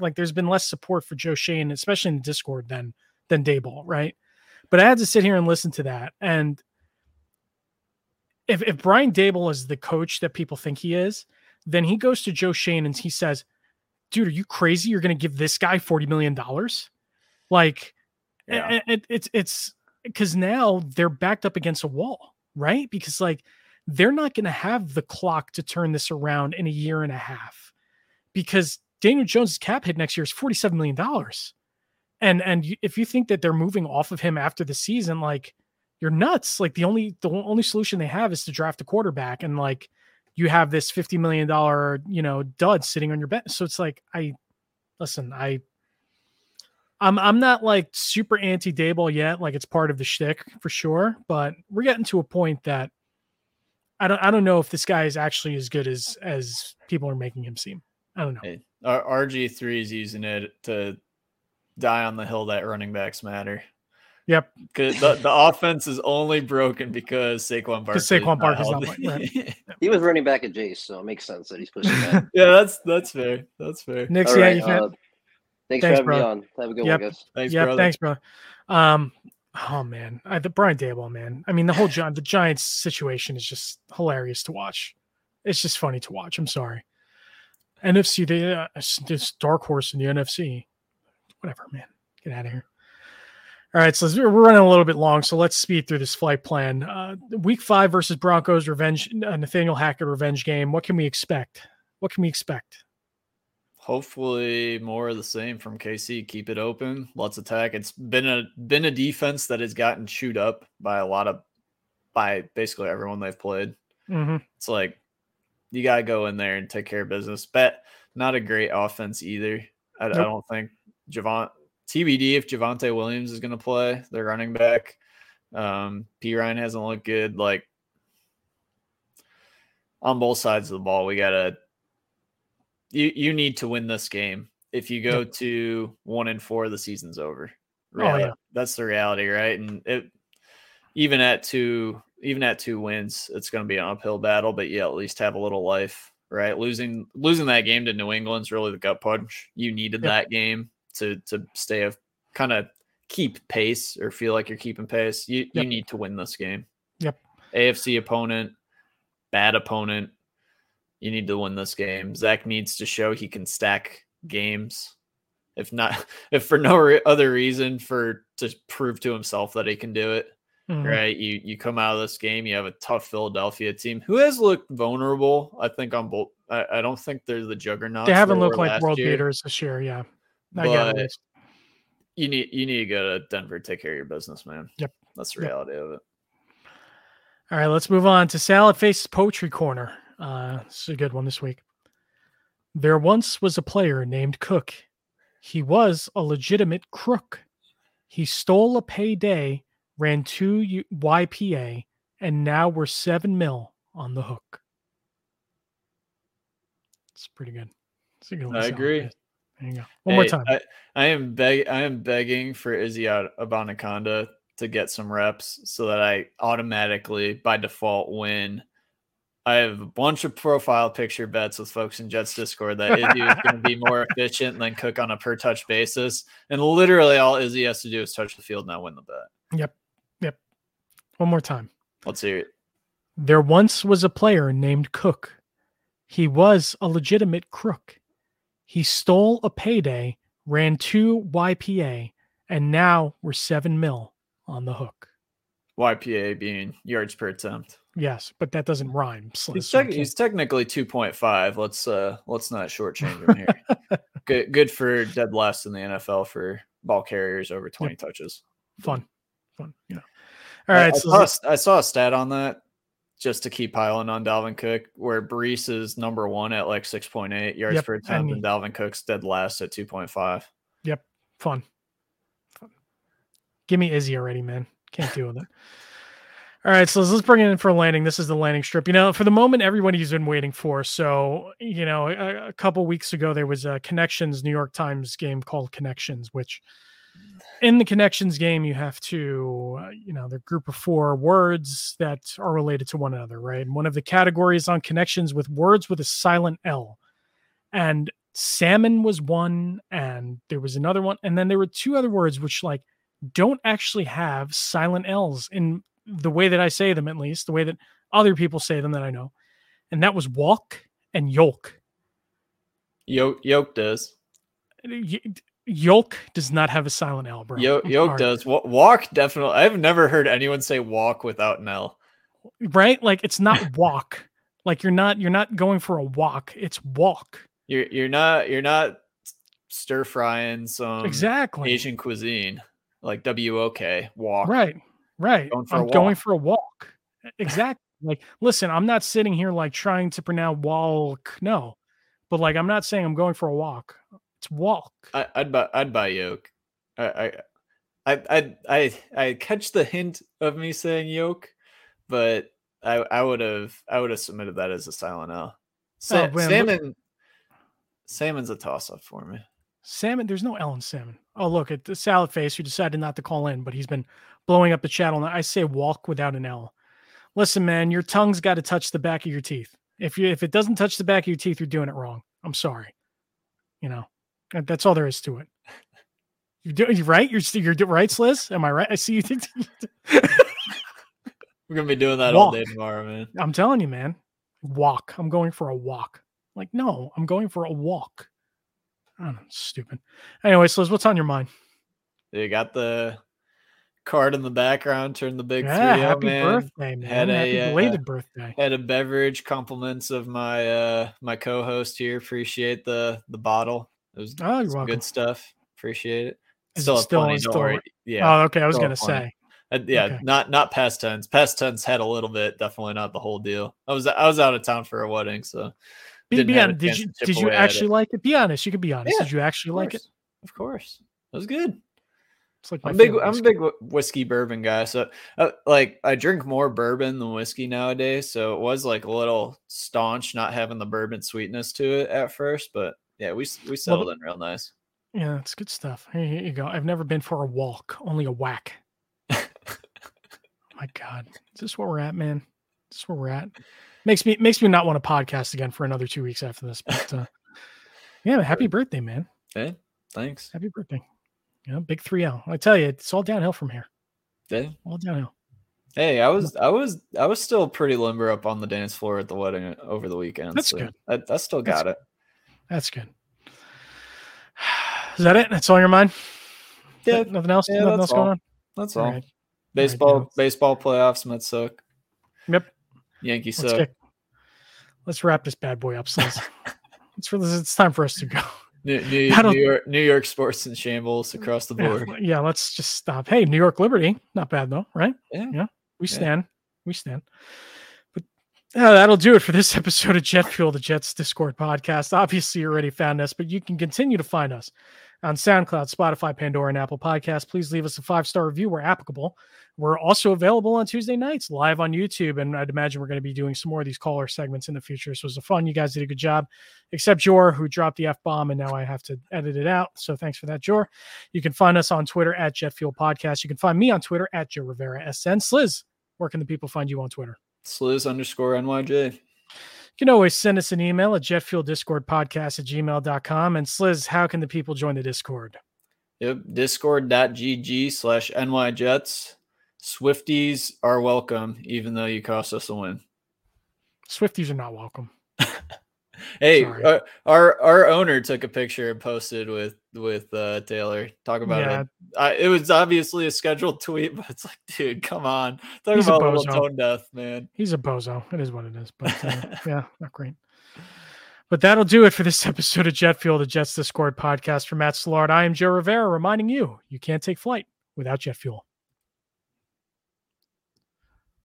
like there's been less support for Joe Schoen, especially in the Discord than than Daboll, right? But I had to sit here and listen to that, and if if Brian Daboll is the coach that people think he is, then he goes to Joe Schoen and he says, dude, are you crazy? You're going to give this guy $40 million? Like, Yeah. it, it, it's, it's because now they're backed up against a wall, right? Because, like, they're not going to have the clock to turn this around in a year and a half because Daniel Jones' cap hit next year is $47 million. And, and if you think that they're moving off of him after the season, like, you're nuts. Like, the only, the only solution they have is to draft a quarterback. And, like, you have this $50 million, you know, dud sitting on your bench. So it's like, I listen, I, I'm, I'm not like super anti Daboll yet. Like it's part of the shtick for sure, but we're getting to a point that I don't, I don't know if this guy is actually as good as, as people are making him seem. I don't know. RG3 is using it to die on the hill that running backs matter. Yep. the, the offense is only broken because Saquon Barkley. Saquon Barkley's not playing, He was running back at Jace, so it makes sense that he's pushing that. yeah, that's that's fair. That's fair. Nick's All yeah, right, you uh, thanks, Thanks, for having bro. me on. Have a good Yep. one, guys. Thanks, yeah, brother. thanks, bro. Um, oh man, I, the Brian Daboll, man. I mean, the whole Gi- the Giants situation is just hilarious to watch. It's just funny to watch. I'm sorry. NFC, they uh, this dark horse in the NFC. Whatever, man. Get out of here. All right, so we're running a little bit long, so let's speed through this flight plan. Uh, week five versus Broncos revenge, uh, Nathaniel Hackett revenge game. What can we expect? What can we expect? Hopefully more of the same from KC. Keep it open. Let's attack. It's been a been a defense that has gotten chewed up by a lot of by basically everyone they've played. hmm It's like you gotta go in there and take care of business. Bet not a great offense either. I, I don't think Javon TBD if Javonte Williams is gonna play, their running back. Um, P Ryan hasn't looked good. Like on both sides of the ball, we gotta you you need to win this game. If you go to one and four, the season's over. Oh, yeah. That's the reality, right? And it even at two even at two wins, it's going to be an uphill battle, but you at least have a little life, right? Losing losing that game to New England's really the gut punch. You needed Yep. that game to to stay a kind of keep pace or feel like you're keeping pace. You you need to win this game. Yep. AFC opponent, bad opponent. You need to win this game. Zach needs to show he can stack games. if not if for no re- other reason for to prove to himself that he can do it. Mhm. Right, you you come out of this game, you have a tough Philadelphia team who has looked vulnerable. I think on both. I, I don't think they're the juggernaut. They haven't looked like world beaters this year. Yeah. I get But- it. You need you need to go to Denver, take care of your business, man. Yep. that's the Yep. reality of it. All right, let's move on to Salad Face's Poetry Corner. Uh, this is a good one this week. There once was a player named Cook. He was a legitimate crook. He stole a payday, ran two U- YPA, and now we're seven mil on the hook. It's pretty good. It's a good I agree. There you go. One more time. I, I am beg I am begging for Izzy Ab- Abanikanda to get some reps so that I automatically by default win. I have a bunch of profile picture bets with folks in Jets Discord that Izzy is going to be more efficient than Cook on a per touch basis. And literally all Izzy has to do is touch the field and I win the bet. Yep. One more time. Let's hear it. There once was a player named Cook. He was a legitimate crook. He stole a payday, ran two YPA, and now we're seven mil on the hook. YPA being yards per attempt. Yes, but that doesn't rhyme. Sliz, He's, so I he's technically 2.5. Let's uh let's not shortchange him here. good good for dead last in the NFL for ball carriers over 20 touches. fun, fun. Know. All I- right, I, saw, a let's- s- I saw a stat on that just to keep piling on Dalvin Cook, where Breece is number one at like 6.8 yards Yep, per and attempt, he- and Dalvin Cook's dead last at 2.5. fun, fun. Give me Izzy already, man. Can't deal with it. All right, so let's bring it in for a landing. This is the landing strip. You know, for the moment, everybody's been waiting for. So, you know, a, a couple weeks ago, there was a Connections New York Times game called Connections, which in the Connections game, you have to, uh, you know, they're group of four words that are related to one another, right? And one of the categories on Connections with words with a silent L. And salmon was one, and there was another one. And then there were two other words which, like, don't actually have silent L's in the way that I say them, at least the way that other people say them that I know. And that was walk and yolk. Yoke, Yoke does. Yolk does not have a silent L, bro. Yoke, I'm Yoke sorry. does. Walk definitely. I've never heard anyone say walk without an L. right? Like it's not walk. like you're not you're not going for a walk. It's walk. You're you're not you're not stir frying some exactly. Asian cuisine like WOK walk. Right. Right. Going for a I'm going for a walk. Exactly. like, listen, I'm not sitting here like trying to pronounce walk. No. But like I'm not saying I'm going for a walk. It's walk. I, I'd buy I'd buy Yoke. I I I I I, catch the hint of me saying Yoke, but I I would have I would have submitted that as a silent L. Sa- Oh, man, look- salmon salmon's a toss up for me. Salmon, there's no L in salmon. Oh, look at the salad face who decided not to call in, but he's been blowing up the chat on. I say walk without an L. Listen, man, your tongue's got to touch the back of your teeth. If you if it doesn't touch the back of your teeth, you're doing it wrong. I'm sorry. You know, that's all there is to it. You do you right? You're you're do- right, Sliz. Am I right? I see you. Think, We're gonna be doing that all day tomorrow, man. I'm telling you, man. Walk. I'm going for a walk. Like, no, I'm going for a walk. I don't know, stupid. Anyway, Liz, what's on your mind? You got the card in the background, turn the big Yeah, three happy man. birthday, man. Had a, happy uh, belated birthday. Had a beverage, compliments of my uh my co-host here. Appreciate the the bottle. It was Oh, you're welcome. good stuff. Appreciate it. Is still it still- plenty, is don't still- worry. Yeah. oh, okay. I was gonna plenty. say. Uh, yeah, okay. not not past tense. Past tense had a little bit, definitely not the whole deal. I was I was out of town for a wedding, so Be, be honest, did you did you actually like it? Be honest. You could be honest. Yeah, did you actually like it? Of course, it was good. It's like I'm big. I'm a big whiskey bourbon guy. So, uh, like, I drink more bourbon than whiskey nowadays. So it was like a little staunch, not having the bourbon sweetness to it at first. But yeah, we we settled in real nice. Yeah, it's good stuff. Here, here you go. I've never been for a walk, only a whack. oh my God, is this where we're at, man? Is this where we're at? Makes me makes me not want to podcast again for another two weeks after this. But uh, yeah, happy birthday, man! Okay, thanks. Happy birthday. Yeah, big three L. I tell you, it's all downhill from here. Yeah. All downhill. Hey, I was I was I was still pretty limber up on the dance floor at the wedding uh, over the weekend. That's so good. I, I still That's got it. That's good. Is that it? That's all your mind? Yeah, Nothing else? yeah, Nothing that's else going all. on? that's All all. right. Baseball, Joe. baseball playoffs, Mets suck. Yep. Yankees Let's suck. get, let's wrap this bad boy up, Sliz. it's, really, it's time for us to go. New, New, New York, New York sports in shambles across the board. yeah, let's just stop. Hey, New York Liberty, not bad though, right? Yeah. yeah, we Yeah. stand, we stand. Uh, that'll do it for this episode of Jet Fuel, the Jets Discord podcast. Obviously, you already found us, but you can continue to find us on SoundCloud, Spotify, Pandora, and Apple Podcasts. Please leave us a five star review where applicable. We're also available on Tuesday nights live on YouTube, and I'd imagine we're going to be doing some more of these caller segments in the future. So it was fun. You guys did a good job, except Jor, who dropped the f bomb, and now I have to edit it out. So thanks for that, Jor. You can find us on Twitter at Jet Fuel Podcast. You can find me on Twitter at Joe Rivera SN. Sliz, where can the people find you on Twitter? Sliz underscore NYJ. You can always send us an email at jetfueldiscordpodcast at gmail.com. And Sliz, how can the people join the Discord? Yep. Discord.gg slash NYJets. Swifties are welcome, even though you cost us a win. Swifties are not welcome. Hey, our, our our owner took a picture and posted with with uh, Taylor. Talk about Yeah. it. I, it was obviously a scheduled tweet, but it's like, dude, come on. Talk He's a about a little tone death, man. He's a bozo. It is what it is. But uh, yeah, not great. But that'll do it for this episode of Jet Fuel, the Jets Discord podcast. For Matt Slard, I am Joe Rivera reminding you you can't take flight without jet fuel.